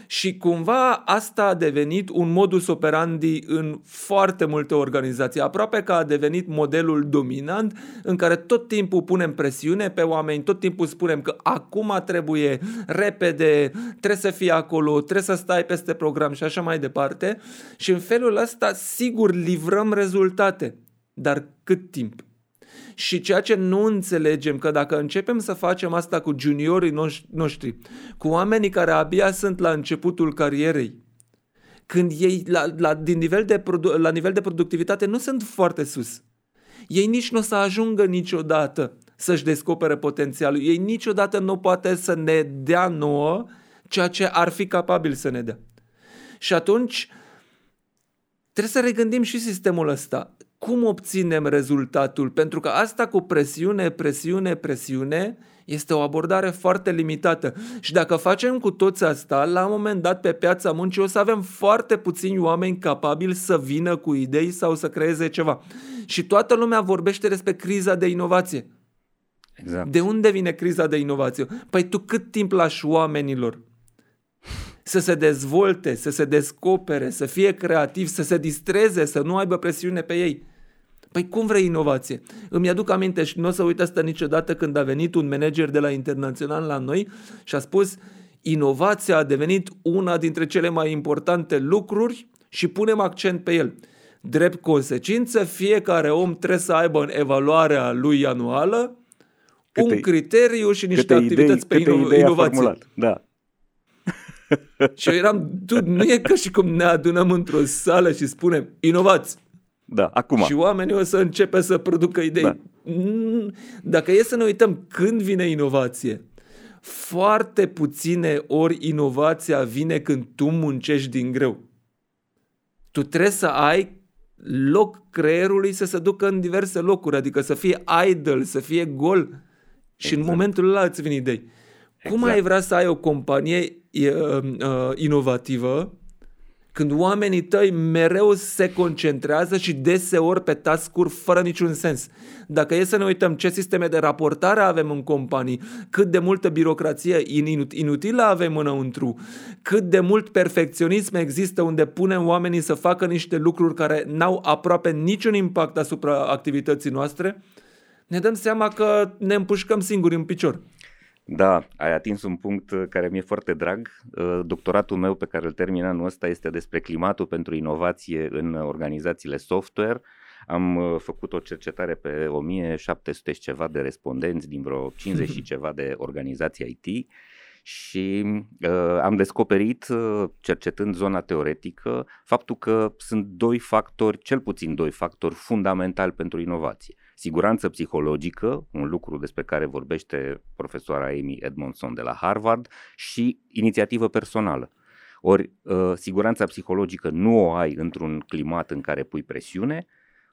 Și cumva asta a devenit un modus operandi în foarte multe organizații, aproape că a devenit modelul dominant în care tot timpul punem presiune pe oameni, tot timpul spunem că acum trebuie repede, trebuie să fii acolo, trebuie să stai peste program și așa mai departe. Și în felul ăsta, sigur, livrăm rezultate. Dar cât timp? Și ceea ce nu înțelegem, că dacă începem să facem asta cu juniorii noștri, cu oamenii care abia sunt la începutul carierei, când ei la, la, din nivel de produ- la nivel de productivitate nu sunt foarte sus, ei nici nu o să ajungă niciodată să-și descopere potențialul. Ei niciodată nu poate să ne dea nouă ceea ce ar fi capabil să ne dea. Și atunci trebuie să regândim și sistemul ăsta cum obținem rezultatul, pentru că asta cu presiune, presiune, presiune este o abordare foarte limitată. Și dacă facem cu toți asta, la un moment dat pe piața muncii o să avem foarte puțini oameni capabili să vină cu idei sau să creeze ceva. Și toată lumea vorbește despre criza de inovație. Exact. De unde vine criza de inovație? Păi tu cât timp lași oamenilor să se dezvolte, să se descopere, să fie creativ, să se distreze, să nu aibă presiune pe ei. Păi cum vrei inovație? Îmi aduc aminte și nu o să uit asta niciodată când a venit un manager de la internațional la noi și a spus inovația a devenit una dintre cele mai importante lucruri și punem accent pe el. Drept consecință, fiecare om trebuie să aibă în evaluarea lui anuală câte, un criteriu și niște activități idei, pe ino- inovație. Da. și eu eram, nu e ca și cum ne adunăm într-o sală și spunem, inovați. Da, acum. Și oamenii o să începe să producă idei. Da. Dacă e să ne uităm când vine inovație, foarte puține ori inovația vine când tu muncești din greu. Tu trebuie să ai loc creierului să se ducă în diverse locuri, adică să fie idle, să fie gol exact. și în exact. momentul ăla îți vin idei. Exact. Cum ai vrea să ai o companie uh, uh, inovativă când oamenii tăi mereu se concentrează și deseori pe task-uri fără niciun sens. Dacă e să ne uităm ce sisteme de raportare avem în companii, cât de multă birocrație inutilă avem înăuntru, cât de mult perfecționism există unde punem oamenii să facă niște lucruri care n-au aproape niciun impact asupra activității noastre, ne dăm seama că ne împușcăm singuri în picior. Da, ai atins un punct uh, care mi-e foarte drag. Uh, doctoratul meu pe care îl termin anul ăsta este despre climatul pentru inovație în organizațiile software. Am uh, făcut o cercetare pe 1700 și ceva de respondenți din vreo 50 și ceva de organizații IT și uh, am descoperit, uh, cercetând zona teoretică, faptul că sunt doi factori, cel puțin doi factori fundamentali pentru inovație. Siguranță psihologică, un lucru despre care vorbește profesoara Amy Edmondson de la Harvard, și inițiativă personală. Ori uh, siguranța psihologică nu o ai într-un climat în care pui presiune,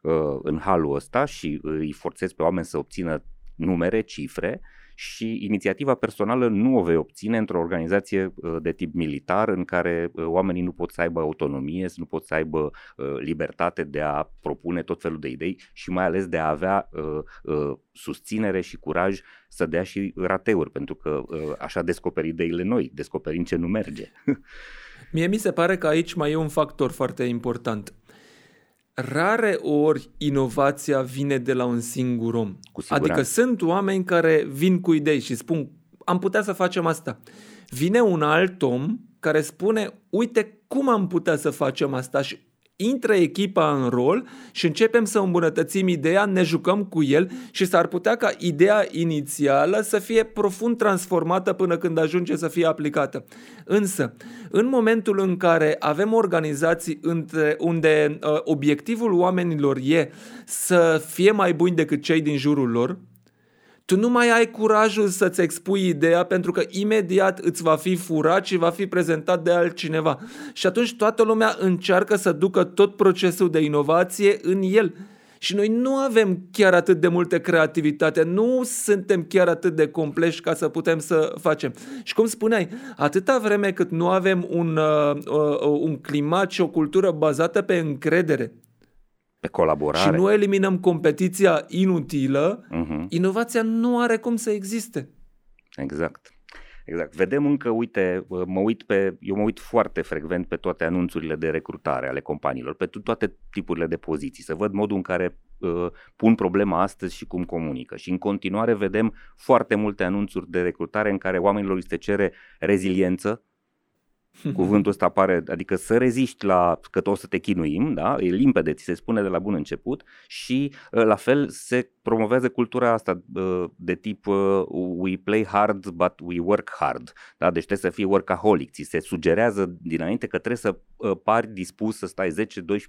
uh, în halul ăsta și îi forțezi pe oameni să obțină numere, cifre, și inițiativa personală nu o vei obține într-o organizație uh, de tip militar în care uh, oamenii nu pot să aibă autonomie, nu pot să aibă uh, libertate de a propune tot felul de idei și mai ales de a avea susținere și curaj să dea și rateuri, pentru că așa descoperi ideile noi, descoperim ce nu merge. Mie mi se pare că aici mai e un factor foarte important rare ori inovația vine de la un singur om. Cu adică sunt oameni care vin cu idei și spun am putea să facem asta. Vine un alt om care spune uite cum am putea să facem asta și intră echipa în rol și începem să îmbunătățim ideea, ne jucăm cu el și s-ar putea ca ideea inițială să fie profund transformată până când ajunge să fie aplicată. Însă, în momentul în care avem organizații între, unde uh, obiectivul oamenilor e să fie mai buni decât cei din jurul lor, tu nu mai ai curajul să-ți expui ideea pentru că imediat îți va fi furat și va fi prezentat de altcineva. Și atunci toată lumea încearcă să ducă tot procesul de inovație în el. Și noi nu avem chiar atât de multă creativitate, nu suntem chiar atât de complexi ca să putem să facem. Și cum spuneai, atâta vreme cât nu avem un, uh, uh, un climat și o cultură bazată pe încredere, pe colaborare. Și nu eliminăm competiția inutilă, uh-huh. inovația nu are cum să existe. Exact. Exact. Vedem încă, uite, mă uit pe, eu mă uit foarte frecvent pe toate anunțurile de recrutare ale companiilor, pe toate tipurile de poziții, să văd modul în care uh, pun problema astăzi și cum comunică. Și în continuare vedem foarte multe anunțuri de recrutare în care oamenilor îi se cere reziliență, Cuvântul ăsta apare, adică să reziști la că o să te chinuim, da? e limpede, ți se spune de la bun început și ă, la fel se promovează cultura asta ă, de tip ă, we play hard but we work hard, da? deci trebuie să fii workaholic, ți se sugerează dinainte că trebuie să pari dispus să stai 10-12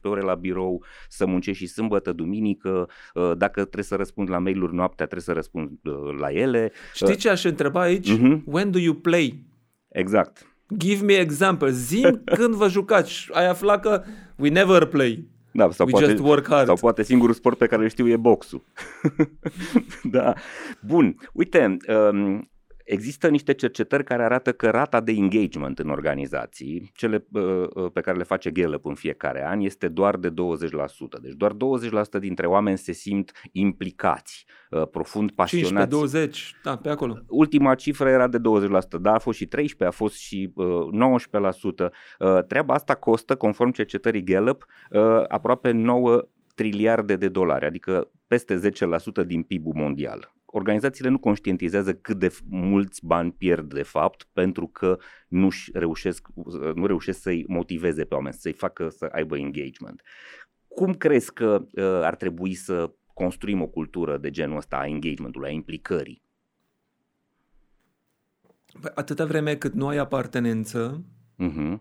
ore la birou, să muncești și sâmbătă, duminică, dacă trebuie să răspunzi la mail-uri noaptea, trebuie să răspunzi la ele. Știi ce aș întreba aici? Uh-huh. When do you play? Exact. Give me example. Zim când vă jucați. Ai aflat că we never play. Da, sau, We poate, just work hard. sau poate singurul sport pe care îl știu e boxul. da. Bun. Uite, um, Există niște cercetări care arată că rata de engagement în organizații, cele uh, uh, pe care le face Gallup în fiecare an, este doar de 20%. Deci doar 20% dintre oameni se simt implicați, uh, profund pasionați. 20 da, pe acolo. Ultima cifră era de 20%, dar a fost și 13, a fost și 19%. Treaba asta costă, conform cercetării Gallup, aproape 9 triliarde de dolari, adică peste 10% din PIB-ul mondial organizațiile nu conștientizează cât de mulți bani pierd de fapt pentru că nu reușesc, nu reușesc să-i motiveze pe oameni, să-i facă să aibă engagement. Cum crezi că uh, ar trebui să construim o cultură de genul ăsta a engagementului, a implicării? Păi, atâta vreme cât nu ai apartenență, uh-huh.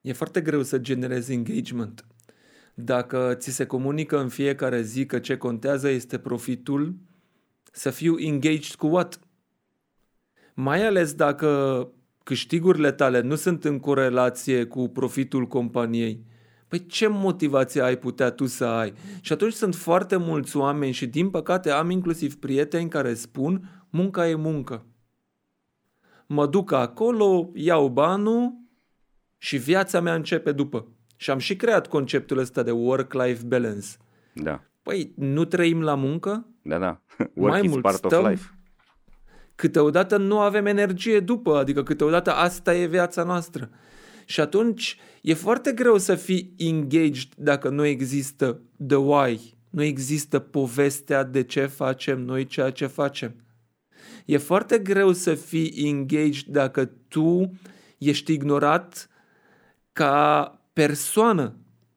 e foarte greu să generezi engagement. Dacă ți se comunică în fiecare zi că ce contează este profitul, să fiu engaged cu what? Mai ales dacă câștigurile tale nu sunt în corelație cu profitul companiei, Păi ce motivație ai putea tu să ai? Și atunci sunt foarte mulți oameni și din păcate am inclusiv prieteni care spun munca e muncă. Mă duc acolo, iau banul și viața mea începe după. Și am și creat conceptul ăsta de work-life balance. Da. Păi, nu trăim la muncă? Da, da. Work Mai is mult part stăm- of life. câteodată nu avem energie după, adică câteodată asta e viața noastră. Și atunci e foarte greu să fii engaged dacă nu există the why, nu există povestea de ce facem noi ceea ce facem. E foarte greu să fii engaged dacă tu ești ignorat ca persoană.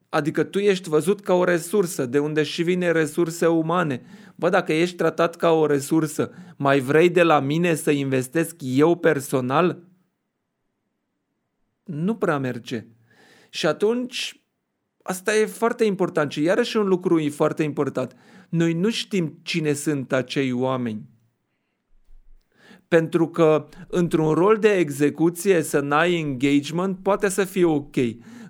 Adică tu ești văzut ca o resursă, de unde și vine resurse umane. Bă, dacă ești tratat ca o resursă, mai vrei de la mine să investesc eu personal? Nu prea merge. Și atunci, asta e foarte important. Și iarăși un lucru e foarte important. Noi nu știm cine sunt acei oameni. Pentru că într-un rol de execuție să n-ai engagement poate să fie ok.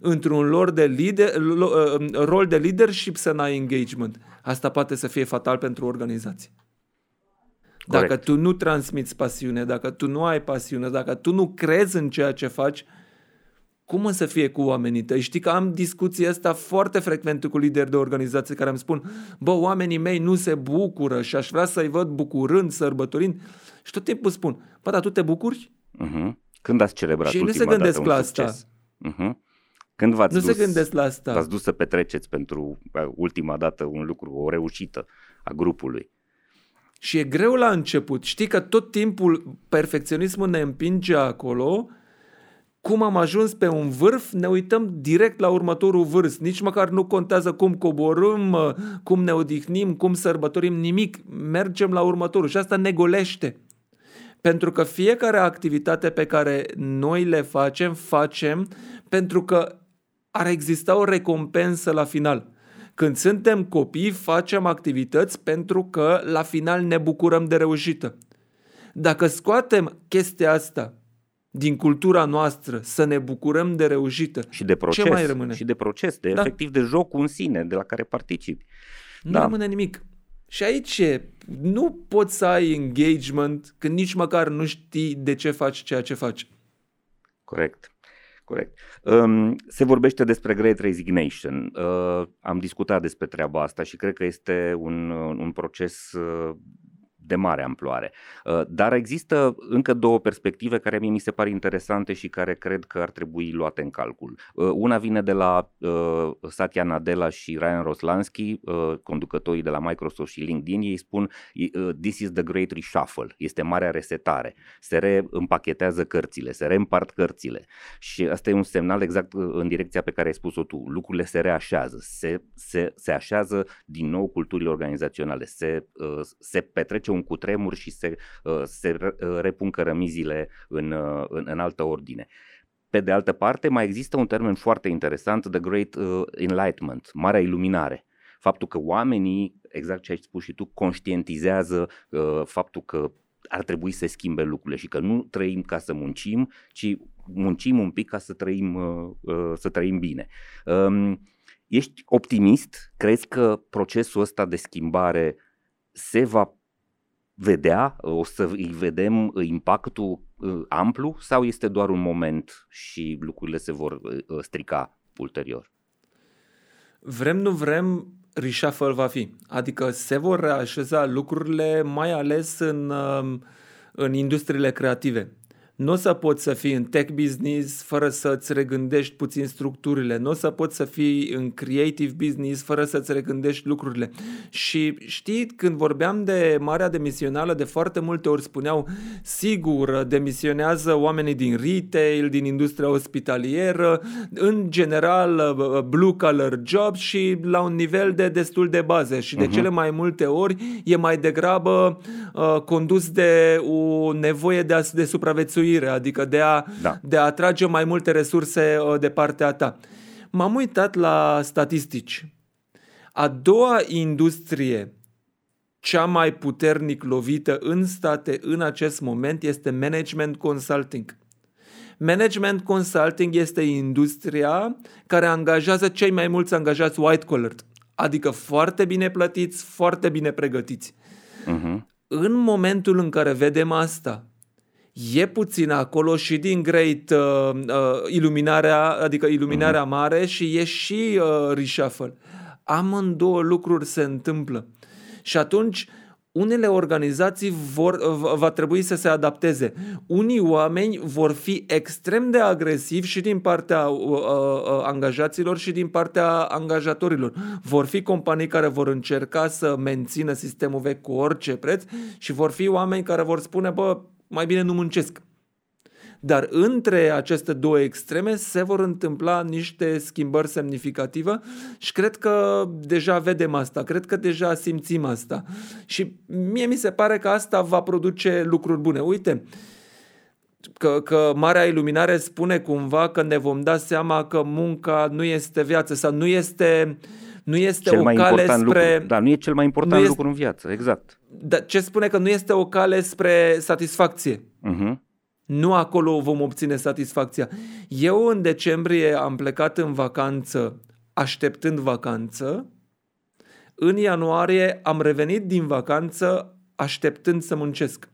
Într-un rol de, lider, lo- uh, rol de leadership să n-ai engagement. Asta poate să fie fatal pentru organizație. Dacă Corect. tu nu transmiți pasiune, dacă tu nu ai pasiune, dacă tu nu crezi în ceea ce faci, cum o să fie cu oamenii tăi? Știi că am discuții asta foarte frecvent cu lideri de organizație care îmi spun bă, oamenii mei nu se bucură și aș vrea să-i văd bucurând, sărbătorind. Și tot timpul spun, bă, dar tu te bucuri? Mhm. Când ați celebrat Și ei nu ultima se gândesc dată la un asta. succes? Mhm. Când v-ați Nu dus, se gândesc la asta. V-ați dus să petreceți pentru uh, ultima dată un lucru, o reușită a grupului. Și e greu la început. Știi că tot timpul perfecționismul ne împinge acolo. Cum am ajuns pe un vârf, ne uităm direct la următorul vârf. Nici măcar nu contează cum coborâm, uh, cum ne odihnim, cum sărbătorim, nimic. Mergem la următorul și asta ne golește. Pentru că fiecare activitate pe care noi le facem, facem pentru că ar exista o recompensă la final. Când suntem copii, facem activități pentru că la final ne bucurăm de reușită. Dacă scoatem chestia asta din cultura noastră, să ne bucurăm de reușită, Și de proces. ce mai rămâne? Și de proces, de Da. efectiv de jocul în sine de la care participi. Nu Da. rămâne nimic. Și aici e, nu poți să ai engagement când nici măcar nu știi de ce faci ceea ce faci. Corect. Corect. Um, se vorbește despre Great Resignation. Uh, am discutat despre treaba asta și cred că este un, un proces uh, de mare amploare. Uh, dar există încă două perspective care mie mi se par interesante și care cred că ar trebui luate în calcul. Uh, una vine de la uh, Satya Nadella și Ryan Roslansky, uh, conducătorii de la Microsoft și LinkedIn. Ei spun uh, This is the great reshuffle, este marea resetare. Se reîmpachetează cărțile, se reîmpart cărțile. Și asta e un semnal exact uh, în direcția pe care ai spus-o tu. Lucrurile se reașează, se, se, se așează din nou culturile organizaționale, se, uh, se petrece un cutremur și se, uh, se re- uh, repun cărămizile în, uh, în, în altă ordine. Pe de altă parte, mai există un termen foarte interesant, the great uh, enlightenment, marea iluminare. Faptul că oamenii, exact ce ai spus și tu, conștientizează uh, faptul că ar trebui să schimbe lucrurile și că nu trăim ca să muncim, ci muncim un pic ca să trăim, uh, uh, să trăim bine. Um, ești optimist? Crezi că procesul ăsta de schimbare se va vedea, o să îi vedem impactul uh, amplu sau este doar un moment și lucrurile se vor uh, strica ulterior? Vrem, nu vrem, reshuffle va fi. Adică se vor reașeza lucrurile, mai ales în, um, în industriile creative. Nu o să poți să fii în tech business fără să-ți regândești puțin structurile. Nu o să poți să fii în creative business fără să-ți regândești lucrurile. Și știi, când vorbeam de marea demisională, de foarte multe ori spuneau, sigur, demisionează oamenii din retail, din industria ospitalieră, în general blue collar jobs și la un nivel de destul de bază. Și de Mhm. cele mai multe ori e mai degrabă uh, condus de o nevoie de, a, de supraviețuire, adică de a, Da. de a atrage mai multe resurse uh, de partea ta. M-am uitat la statistici. A doua industrie cea mai puternic lovită în state în acest moment este management consulting. Management consulting este industria care angajează cei mai mulți angajați white collar, adică foarte bine plătiți, foarte bine pregătiți. Uh-huh. În momentul în care vedem asta, e puțin acolo și din great uh, uh, iluminarea, adică iluminarea uh-huh. mare și e și uh, reshuffle. Amândouă lucruri se întâmplă. Și atunci unele organizații vor, va trebui să se adapteze. Unii oameni vor fi extrem de agresivi și din partea uh, uh, uh, angajaților și din partea angajatorilor. Vor fi companii care vor încerca să mențină sistemul vechi cu orice preț și vor fi oameni care vor spune, bă, mai bine nu muncesc. Dar între aceste două extreme se vor întâmpla niște schimbări semnificative și cred că deja vedem asta, cred că deja simțim asta. Și mie mi se pare că asta va produce lucruri bune. Uite, că, că Marea Iluminare spune cumva că ne vom da seama că munca nu este viață sau nu este nu este cel o mai cale important spre... Lucru. Da, nu e cel mai important este... lucru în viață, exact. Dar ce spune că nu este o cale spre satisfacție. Uh-huh. Nu acolo vom obține satisfacția. Eu în decembrie am plecat în vacanță așteptând vacanță. În ianuarie am revenit din vacanță așteptând să muncesc.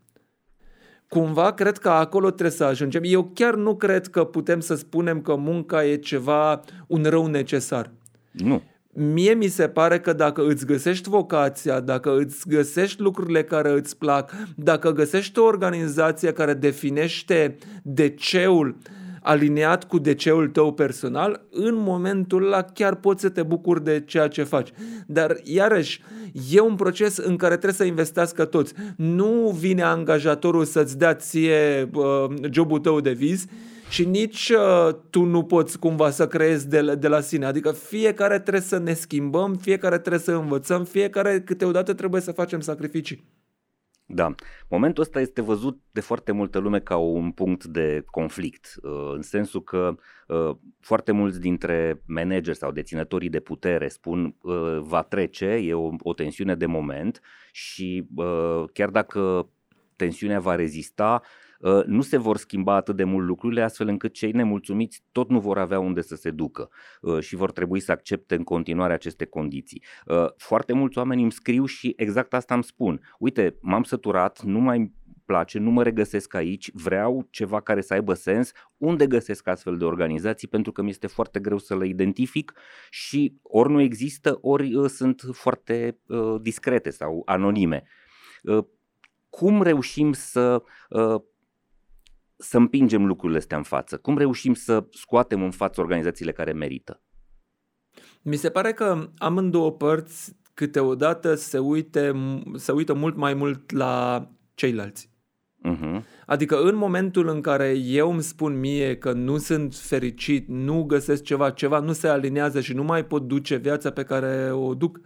Cumva cred că acolo trebuie să ajungem. Eu chiar nu cred că putem să spunem că munca e ceva, un rău necesar. Nu. Mie mi se pare că dacă îți găsești vocația, dacă îți găsești lucrurile care îți plac, dacă găsești o organizație care definește DC-ul aliniat cu DC-ul tău personal, în momentul ăla chiar poți să te bucuri de ceea ce faci. Dar, iarăși, e un proces în care trebuie să investească toți. Nu vine angajatorul să-ți dea ție uh, jobul tău de vis, și nici uh, tu nu poți cumva să creezi de, de la sine. Adică fiecare trebuie să ne schimbăm, fiecare trebuie să învățăm, fiecare câteodată trebuie să facem sacrificii. Da. Momentul ăsta este văzut de foarte multă lume ca un punct de conflict, uh, în sensul că uh, foarte mulți dintre manageri sau deținătorii de putere spun uh, va trece, e o, o tensiune de moment și chiar dacă tensiunea va rezista, Uh, nu se vor schimba atât de mult lucrurile astfel încât cei nemulțumiți tot nu vor avea unde să se ducă uh, și vor trebui să accepte în continuare aceste condiții. Uh, foarte mulți oameni îmi scriu și exact asta îmi spun. Uite, m-am săturat, nu mai place, nu mă regăsesc aici, vreau ceva care să aibă sens, unde găsesc astfel de organizații, pentru că mi este foarte greu să le identific și ori nu există, ori uh, sunt foarte uh, discrete sau anonime. Uh, cum reușim să uh, să împingem lucrurile astea în față? Cum reușim să scoatem în față organizațiile care merită? Mi se pare că amândouă părți câteodată se, uite, se uită mult mai mult la ceilalți. Uh-huh. Adică în momentul în care eu îmi spun mie că nu sunt fericit, nu găsesc ceva, ceva nu se alinează și nu mai pot duce viața pe care o duc,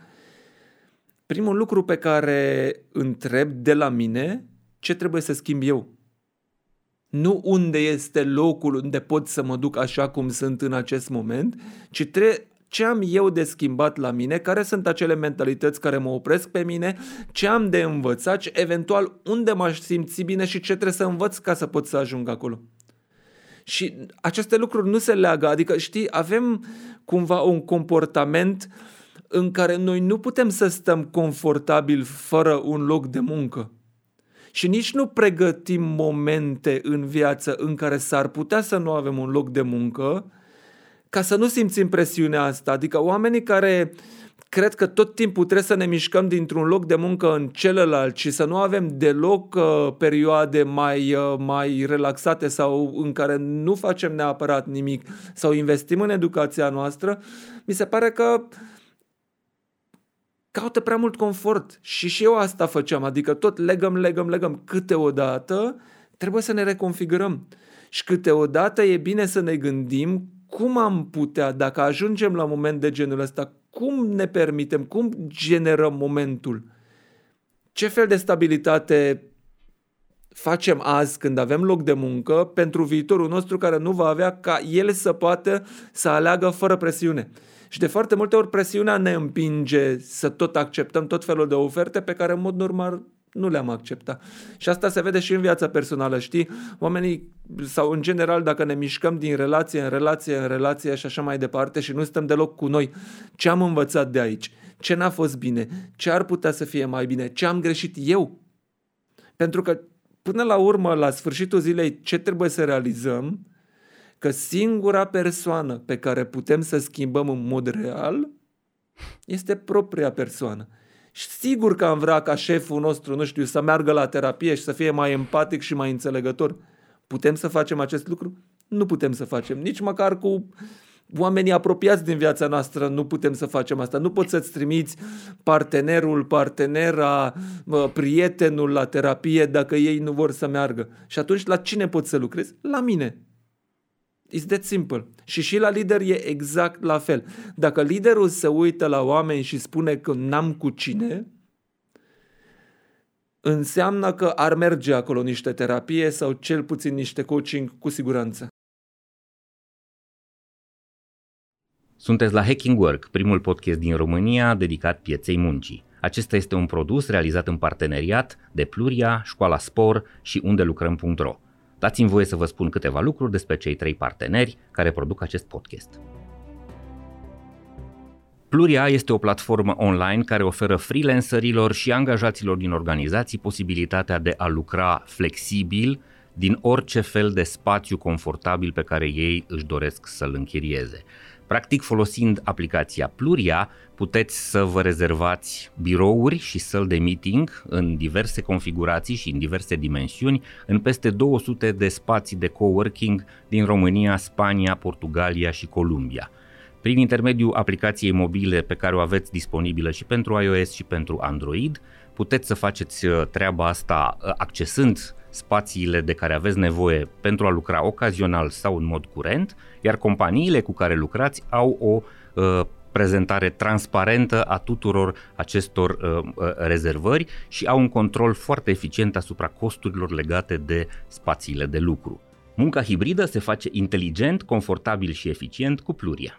primul lucru pe care întreb de la mine, ce trebuie să schimb eu? Nu unde este locul unde pot să mă duc așa cum sunt în acest moment, ci tre- ce am eu de schimbat la mine, care sunt acele mentalități care mă opresc pe mine, ce am de învățat și eventual unde m-aș simți bine și ce trebuie să învăț ca să pot să ajung acolo. Și aceste lucruri nu se leagă, adică știi, avem cumva un comportament în care noi nu putem să stăm confortabil fără un loc de muncă și nici nu pregătim momente în viață în care s-ar putea să nu avem un loc de muncă ca să nu simțim presiunea asta. Adică oamenii care cred că tot timpul trebuie să ne mișcăm dintr-un loc de muncă în celălalt și să nu avem deloc uh, perioade mai, uh, mai relaxate sau în care nu facem neapărat nimic sau investim în educația noastră, mi se pare că uh, caută prea mult confort. Și și eu asta făceam, adică tot legăm, legăm, legăm. Câteodată trebuie să ne reconfigurăm. Și câteodată e bine să ne gândim cum am putea, dacă ajungem la moment de genul ăsta, cum ne permitem, cum generăm momentul. Ce fel de stabilitate facem azi când avem loc de muncă pentru viitorul nostru care nu va avea ca el să poată să aleagă fără presiune. Și de foarte multe ori presiunea ne împinge să tot acceptăm tot felul de oferte pe care în mod normal nu le-am acceptat. Și asta se vede și în viața personală, știi? Oamenii, sau în general, dacă ne mișcăm din relație în relație în relație și așa mai departe și nu stăm deloc cu noi, ce am învățat de aici? Ce n-a fost bine? Ce ar putea să fie mai bine? Ce am greșit eu? Pentru că, până la urmă, la sfârșitul zilei, ce trebuie să realizăm? Că singura persoană pe care putem să schimbăm în mod real este propria persoană. Și sigur că am vrea ca șeful nostru, nu știu, să meargă la terapie și să fie mai empatic și mai înțelegător. Putem să facem acest lucru? Nu putem să facem. Nici măcar cu oamenii apropiați din viața noastră nu putem să facem asta. Nu poți să-ți trimiți partenerul, partenera, prietenul la terapie dacă ei nu vor să meargă. Și atunci la cine poți să lucrezi? La mine. It's that simple. Și și la lider e exact la fel. Dacă liderul se uită la oameni și spune că n-am cu cine, înseamnă că ar merge acolo niște terapie sau cel puțin niște coaching cu siguranță. Sunteți la Hacking Work, primul podcast din România dedicat pieței muncii. Acesta este un produs realizat în parteneriat de Pluria, Școala Spor și unde lucrăm.ro. Dați-mi voie să vă spun câteva lucruri despre cei trei parteneri care produc acest podcast. Pluria este o platformă online care oferă freelancerilor și angajaților din organizații posibilitatea de a lucra flexibil din orice fel de spațiu confortabil pe care ei își doresc să-l închirieze. Practic, folosind aplicația Pluria, puteți să vă rezervați birouri și săli de meeting în diverse configurații și în diverse dimensiuni în peste 200 de spații de coworking din România, Spania, Portugalia și Columbia. Prin intermediul aplicației mobile pe care o aveți disponibilă și pentru iOS și pentru Android, puteți să faceți uh, treaba asta uh, accesând spațiile de care aveți nevoie pentru a lucra ocazional sau în mod curent, iar companiile cu care lucrați au o uh, prezentare transparentă a tuturor acestor uh, uh, rezervări și au un control foarte eficient asupra costurilor legate de spațiile de lucru. Munca hibridă se face inteligent, confortabil și eficient cu Pluria.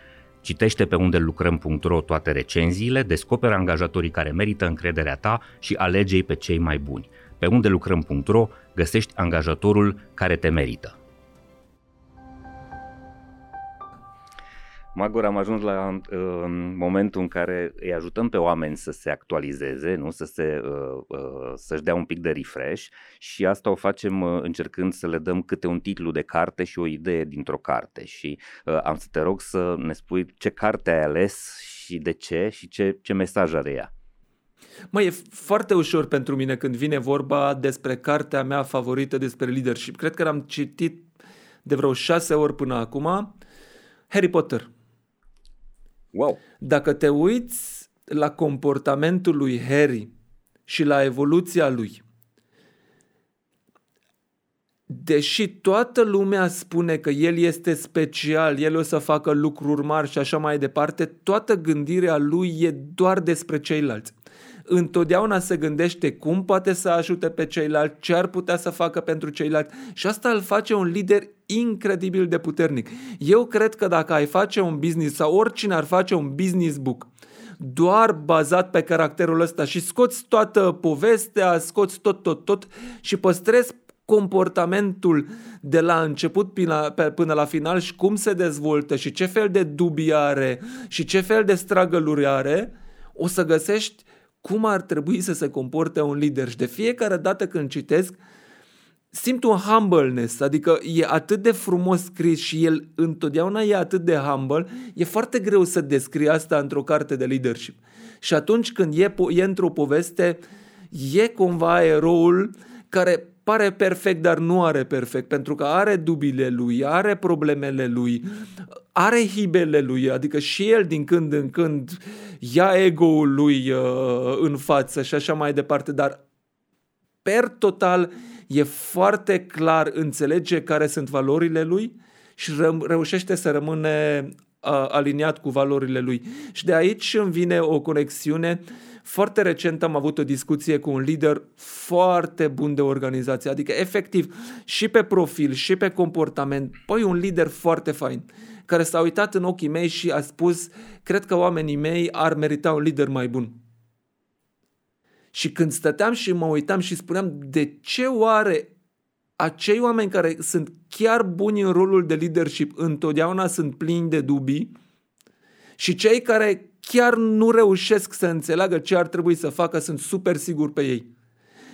Citește pe unde lucrăm.ro toate recenziile, descoperă angajatorii care merită încrederea ta și alege pe cei mai buni. Pe unde lucrăm.ro găsești angajatorul care te merită. Magor, am ajuns la uh, momentul în care îi ajutăm pe oameni să se actualizeze, nu? Să se, uh, uh, să-și dea un pic de refresh și asta o facem uh, încercând să le dăm câte un titlu de carte și o idee dintr-o carte și uh, am să te rog să ne spui ce carte ai ales și de ce și ce, ce mesaj are ea. Mă, e foarte ușor pentru mine când vine vorba despre cartea mea favorită despre leadership. Cred că am citit de vreo șase ori până acum. Harry Potter. Wow. Dacă te uiți la comportamentul lui Harry și la evoluția lui, deși toată lumea spune că el este special, el o să facă lucruri mari și așa mai departe, toată gândirea lui e doar despre ceilalți. Întotdeauna se gândește cum poate să ajute pe ceilalți, ce ar putea să facă pentru ceilalți și asta îl face un lider incredibil de puternic. Eu cred că dacă ai face un business sau oricine ar face un business book doar bazat pe caracterul ăsta și scoți toată povestea, scoți tot, tot, tot și păstrezi comportamentul de la început până la, până la final și cum se dezvoltă și ce fel de dubii are și ce fel de stragăluri are, o să găsești cum ar trebui să se comporte un lider. Și de fiecare dată când citesc, simt un humbleness, adică e atât de frumos scris și el întotdeauna e atât de humble, e foarte greu să descrie asta într-o carte de leadership. Și atunci când e, e într-o poveste, e cumva eroul care pare perfect, dar nu are perfect, pentru că are dubile lui, are problemele lui, are hibele lui, adică și el din când în când ia ego-ul lui uh, în față și așa mai departe, dar per total e foarte clar, înțelege care sunt valorile lui și ră- reușește să rămâne uh, aliniat cu valorile lui. Și de aici îmi vine o conexiune uh, foarte recent am avut o discuție cu un lider foarte bun de organizație, adică efectiv și pe profil și pe comportament, păi un lider foarte fain care s-a uitat în ochii mei și a spus, cred că oamenii mei ar merita un lider mai bun. Și când stăteam și mă uitam și spuneam, de ce oare acei oameni care sunt chiar buni în rolul de leadership întotdeauna sunt plini de dubii și cei care chiar nu reușesc să înțeleagă ce ar trebui să facă, sunt super sigur pe ei.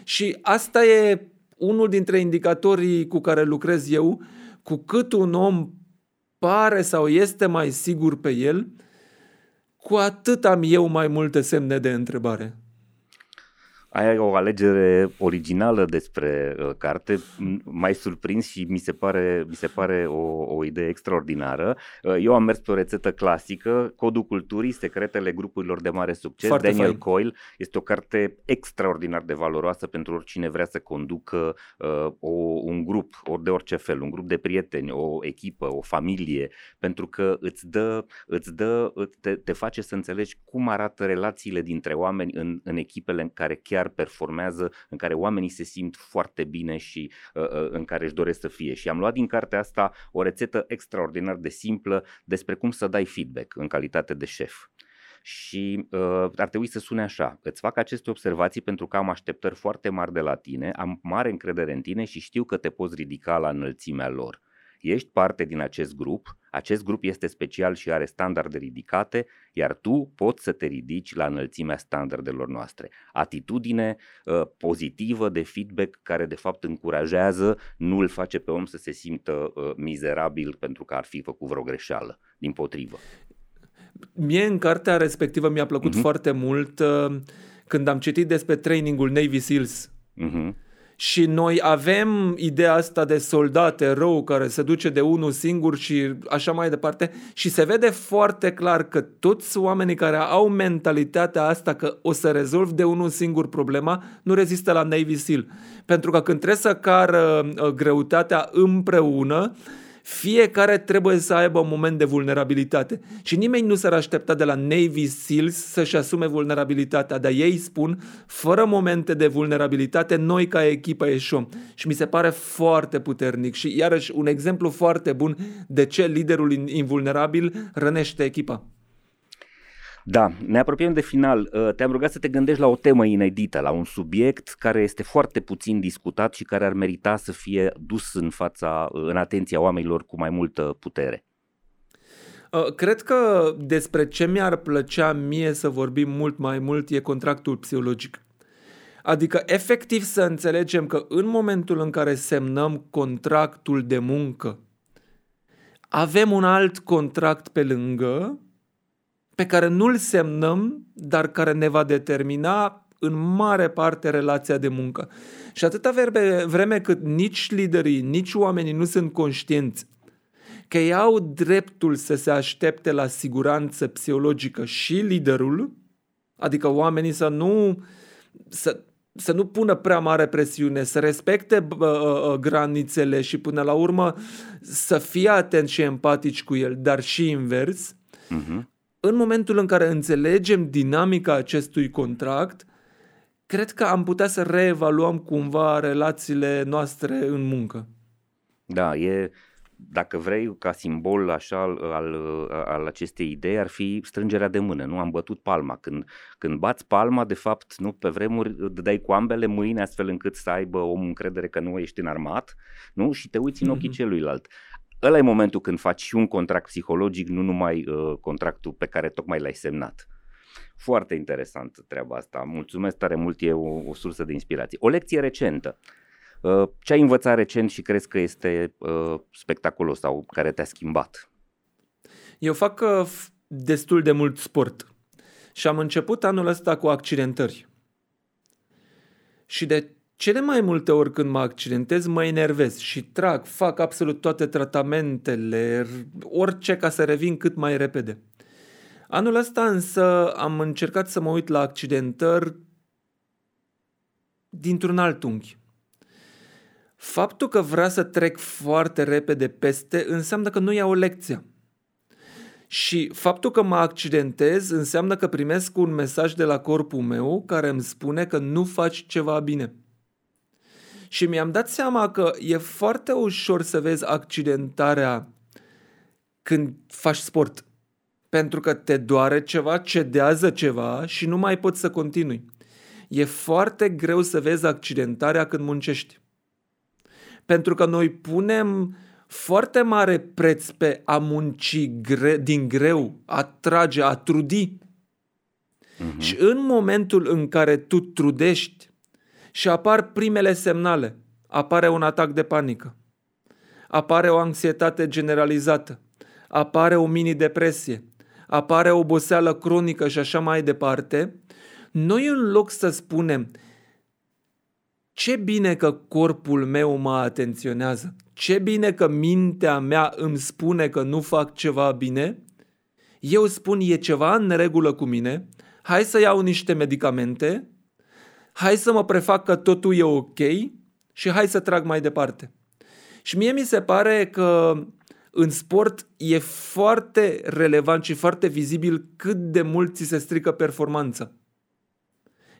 Și asta e unul dintre indicatorii cu care lucrez eu, cu cât un om pare sau este mai sigur pe el, cu atât am eu mai multe semne de întrebare ai o alegere originală despre uh, carte, mai surprins și mi se pare, mi se pare o, o idee extraordinară. Uh, eu am mers pe o rețetă clasică, Codul Culturii, Secretele Grupurilor de Mare Succes, Foarte Daniel fain. Coyle. Este o carte extraordinar de valoroasă pentru oricine vrea să conducă uh, o, un grup, ori de orice fel, un grup de prieteni, o echipă, o familie, pentru că îți dă, îți dă te, te face să înțelegi cum arată relațiile dintre oameni în, în echipele în care chiar chiar performează, în care oamenii se simt foarte bine și uh, uh, în care își doresc să fie. Și am luat din cartea asta o rețetă extraordinar de simplă despre cum să dai feedback în calitate de șef și uh, ar trebui să sune așa. Îți fac aceste observații pentru că am așteptări foarte mari de la tine, am mare încredere în tine și știu că te poți ridica la înălțimea lor. Ești parte din acest grup, acest grup este special și are standarde ridicate, iar tu poți să te ridici la înălțimea standardelor noastre. Atitudine uh, pozitivă de feedback care de fapt încurajează, nu îl face pe om să se simtă uh, mizerabil pentru că ar fi făcut vreo greșeală, din potrivă. Mie în cartea respectivă mi-a plăcut uh-huh. foarte mult uh, când am citit despre trainingul Navy SEALs. Uh-huh și noi avem ideea asta de soldat, erou care se duce de unul singur și așa mai departe și se vede foarte clar că toți oamenii care au mentalitatea asta că o să rezolv de unul singur problema nu rezistă la Navy SEAL. Pentru că când trebuie să cară uh, greutatea împreună, fiecare trebuie să aibă un moment de vulnerabilitate. Și nimeni nu s-ar aștepta de la Navy SEALs să-și asume vulnerabilitatea, dar ei spun, fără momente de vulnerabilitate, noi ca echipă ieșim. Și mi se pare foarte puternic și iarăși un exemplu foarte bun de ce liderul invulnerabil rănește echipa. Da, ne apropiem de final. Uh, te-am rugat să te gândești la o temă inedită, la un subiect care este foarte puțin discutat și care ar merita să fie dus în fața, uh, în atenția oamenilor cu mai multă putere. Uh, cred că despre ce mi-ar plăcea mie să vorbim mult mai mult e contractul psihologic. Adică efectiv să înțelegem că în momentul în care semnăm contractul de muncă, avem un alt contract pe lângă pe care nu-l semnăm, dar care ne va determina în mare parte relația de muncă. Și atâta vreme cât nici liderii, nici oamenii nu sunt conștienți că ei au dreptul să se aștepte la siguranță psihologică și liderul, adică oamenii să nu, să, să nu pună prea mare presiune, să respecte uh, uh, granițele și până la urmă să fie atenți și empatici cu el, dar și invers, uh-huh în momentul în care înțelegem dinamica acestui contract, cred că am putea să reevaluăm cumva relațiile noastre în muncă. Da, e, dacă vrei, ca simbol așa al, al, al acestei idei ar fi strângerea de mână, nu? Am bătut palma. Când, când bați palma, de fapt, nu pe vremuri, dai cu ambele mâini astfel încât să aibă omul încredere că nu ești înarmat, nu? Și te uiți în ochii mm-hmm. celuilalt. Ăla e momentul când faci și un contract psihologic, nu numai uh, contractul pe care tocmai l-ai semnat. Foarte interesant treaba asta. Mulțumesc tare mult, e o, o sursă de inspirație. O lecție recentă. Uh, ce ai învățat recent și crezi că este uh, spectaculos sau care te-a schimbat? Eu fac uh, destul de mult sport și am început anul ăsta cu accidentări. Și de cele mai multe ori când mă accidentez, mă enervez și trag, fac absolut toate tratamentele, orice ca să revin cât mai repede. Anul ăsta însă am încercat să mă uit la accidentări dintr-un alt unghi. Faptul că vrea să trec foarte repede peste înseamnă că nu iau o lecție. Și faptul că mă accidentez înseamnă că primesc un mesaj de la corpul meu care îmi spune că nu faci ceva bine. Și mi-am dat seama că e foarte ușor să vezi accidentarea când faci sport. Pentru că te doare ceva, cedează ceva și nu mai poți să continui. E foarte greu să vezi accidentarea când muncești. Pentru că noi punem foarte mare preț pe a munci gre- din greu, a trage, a trudi. Uh-huh. Și în momentul în care tu trudești și apar primele semnale, apare un atac de panică, apare o anxietate generalizată, apare o mini-depresie, apare o oboseală cronică și așa mai departe, noi în loc să spunem ce bine că corpul meu mă atenționează, ce bine că mintea mea îmi spune că nu fac ceva bine, eu spun e ceva în regulă cu mine, hai să iau niște medicamente, hai să mă prefac că totul e ok și hai să trag mai departe. Și mie mi se pare că în sport e foarte relevant și foarte vizibil cât de mult ți se strică performanța.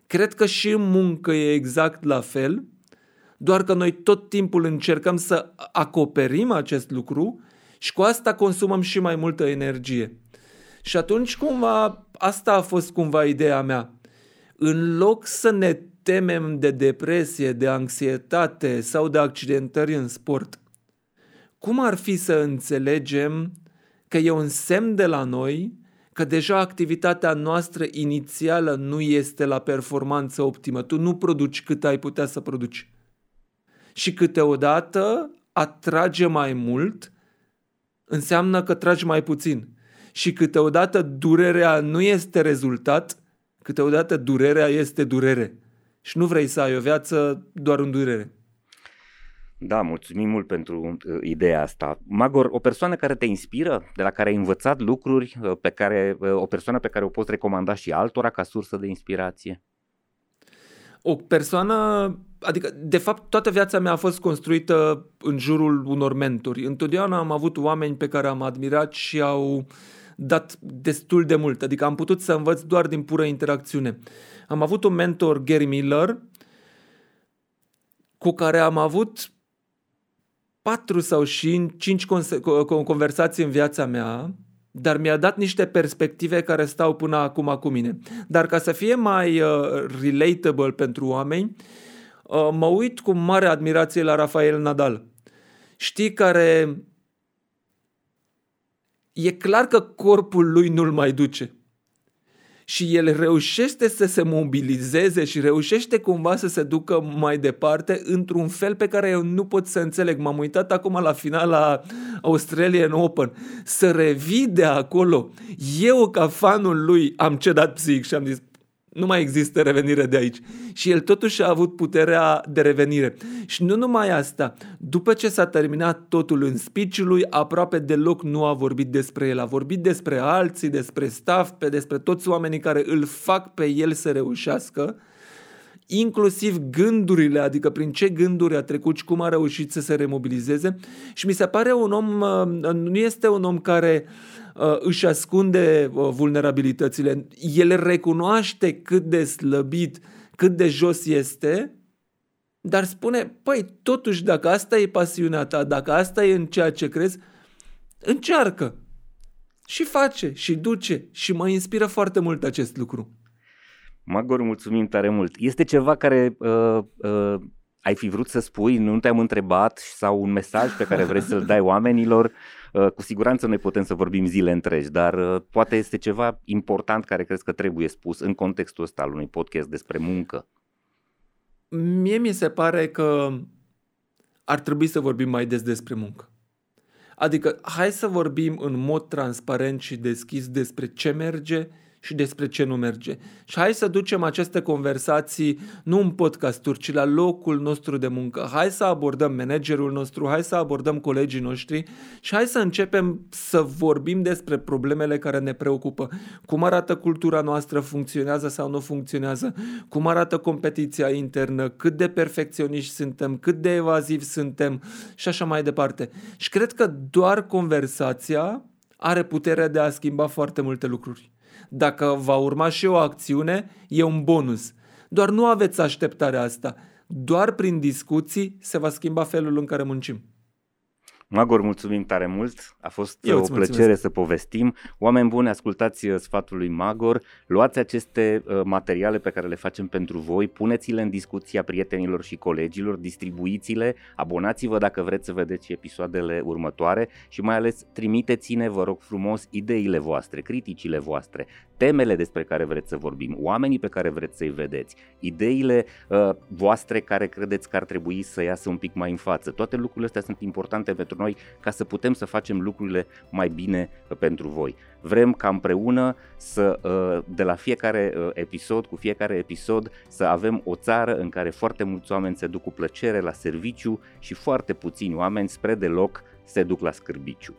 Cred că și în muncă e exact la fel, doar că noi tot timpul încercăm să acoperim acest lucru și cu asta consumăm și mai multă energie. Și atunci cumva asta a fost cumva ideea mea. În loc să ne temem de depresie, de anxietate sau de accidentări în sport, cum ar fi să înțelegem că e un semn de la noi că deja activitatea noastră inițială nu este la performanță optimă. Tu nu produci cât ai putea să produci. Și câteodată atrage mai mult înseamnă că tragi mai puțin. Și câteodată durerea nu este rezultat, câteodată durerea este durere. Și nu vrei să ai o viață doar în durere. Da, mulțumim mult pentru uh, ideea asta. Magor, o persoană care te inspiră, de la care ai învățat lucruri, uh, pe care, uh, o persoană pe care o poți recomanda și altora ca sursă de inspirație? O persoană, adică de fapt toată viața mea a fost construită în jurul unor mentori. Întotdeauna am avut oameni pe care am admirat și au dat destul de mult, adică am putut să învăț doar din pură interacțiune. Am avut un mentor, Gary Miller, cu care am avut patru sau și cinci conversații în viața mea, dar mi-a dat niște perspective care stau până acum cu mine. Dar ca să fie mai uh, relatable pentru oameni, uh, mă uit cu mare admirație la Rafael Nadal. Știi care e clar că corpul lui nu-l mai duce și el reușește să se mobilizeze și reușește cumva să se ducă mai departe într-un fel pe care eu nu pot să înțeleg. M-am uitat acum la finala Australian Open. Să revii de acolo. Eu, ca fanul lui, am cedat psihic și am zis, nu mai există revenire de aici. Și el totuși a avut puterea de revenire. Și nu numai asta, după ce s-a terminat totul în speech lui, aproape deloc nu a vorbit despre el. A vorbit despre alții, despre staff, pe despre toți oamenii care îl fac pe el să reușească, inclusiv gândurile, adică prin ce gânduri a trecut și cum a reușit să se remobilizeze. Și mi se pare un om, uh, nu este un om care uh, Uh, își ascunde uh, vulnerabilitățile. El recunoaște cât de slăbit, cât de jos este, dar spune, păi, totuși, dacă asta e pasiunea ta, dacă asta e în ceea ce crezi, încearcă. Și face, și duce, și mă inspiră foarte mult acest lucru. Magor, mulțumim tare mult. Este ceva care uh, uh, ai fi vrut să spui, nu te-am întrebat sau un mesaj pe care vrei să-l dai oamenilor? Uh, cu siguranță noi putem să vorbim zile întregi, dar uh, poate este ceva important care crezi că trebuie spus în contextul ăsta al unui podcast despre muncă. Mie mi se pare că ar trebui să vorbim mai des despre muncă. Adică hai să vorbim în mod transparent și deschis despre ce merge, și despre ce nu merge. Și hai să ducem aceste conversații nu în podcasturi, ci la locul nostru de muncă. Hai să abordăm managerul nostru, hai să abordăm colegii noștri și hai să începem să vorbim despre problemele care ne preocupă. Cum arată cultura noastră, funcționează sau nu funcționează, cum arată competiția internă, cât de perfecționiști suntem, cât de evazivi suntem și așa mai departe. Și cred că doar conversația are puterea de a schimba foarte multe lucruri. Dacă va urma și o acțiune, e un bonus. Doar nu aveți așteptarea asta. Doar prin discuții se va schimba felul în care muncim. Magor, mulțumim tare mult. A fost Eu o plăcere mulțumesc. să povestim. Oameni buni, ascultați uh, sfatul lui Magor, luați aceste uh, materiale pe care le facem pentru voi, puneți-le în discuția prietenilor și colegilor, distribuiți-le, abonați-vă dacă vreți să vedeți episoadele următoare și mai ales trimiteți-ne, vă rog frumos, ideile voastre, criticile voastre, temele despre care vreți să vorbim, oamenii pe care vreți să-i vedeți, ideile uh, voastre care credeți că ar trebui să iasă un pic mai în față. Toate lucrurile astea sunt importante pentru noi ca să putem să facem lucrurile mai bine uh, pentru voi. Vrem ca împreună să, uh, de la fiecare uh, episod, cu fiecare episod, să avem o țară în care foarte mulți oameni se duc cu plăcere la serviciu și foarte puțini oameni spre deloc se duc la scârbiciu.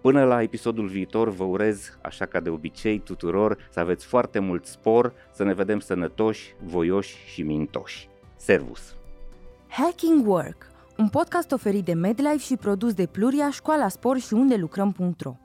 Până la episodul viitor vă urez, așa ca de obicei tuturor, să aveți foarte mult spor, să ne vedem sănătoși, voioși și mintoși. Servus! Hacking Work, un podcast oferit de MedLife și produs de Pluria, Școala Spor și unde lucrăm.ro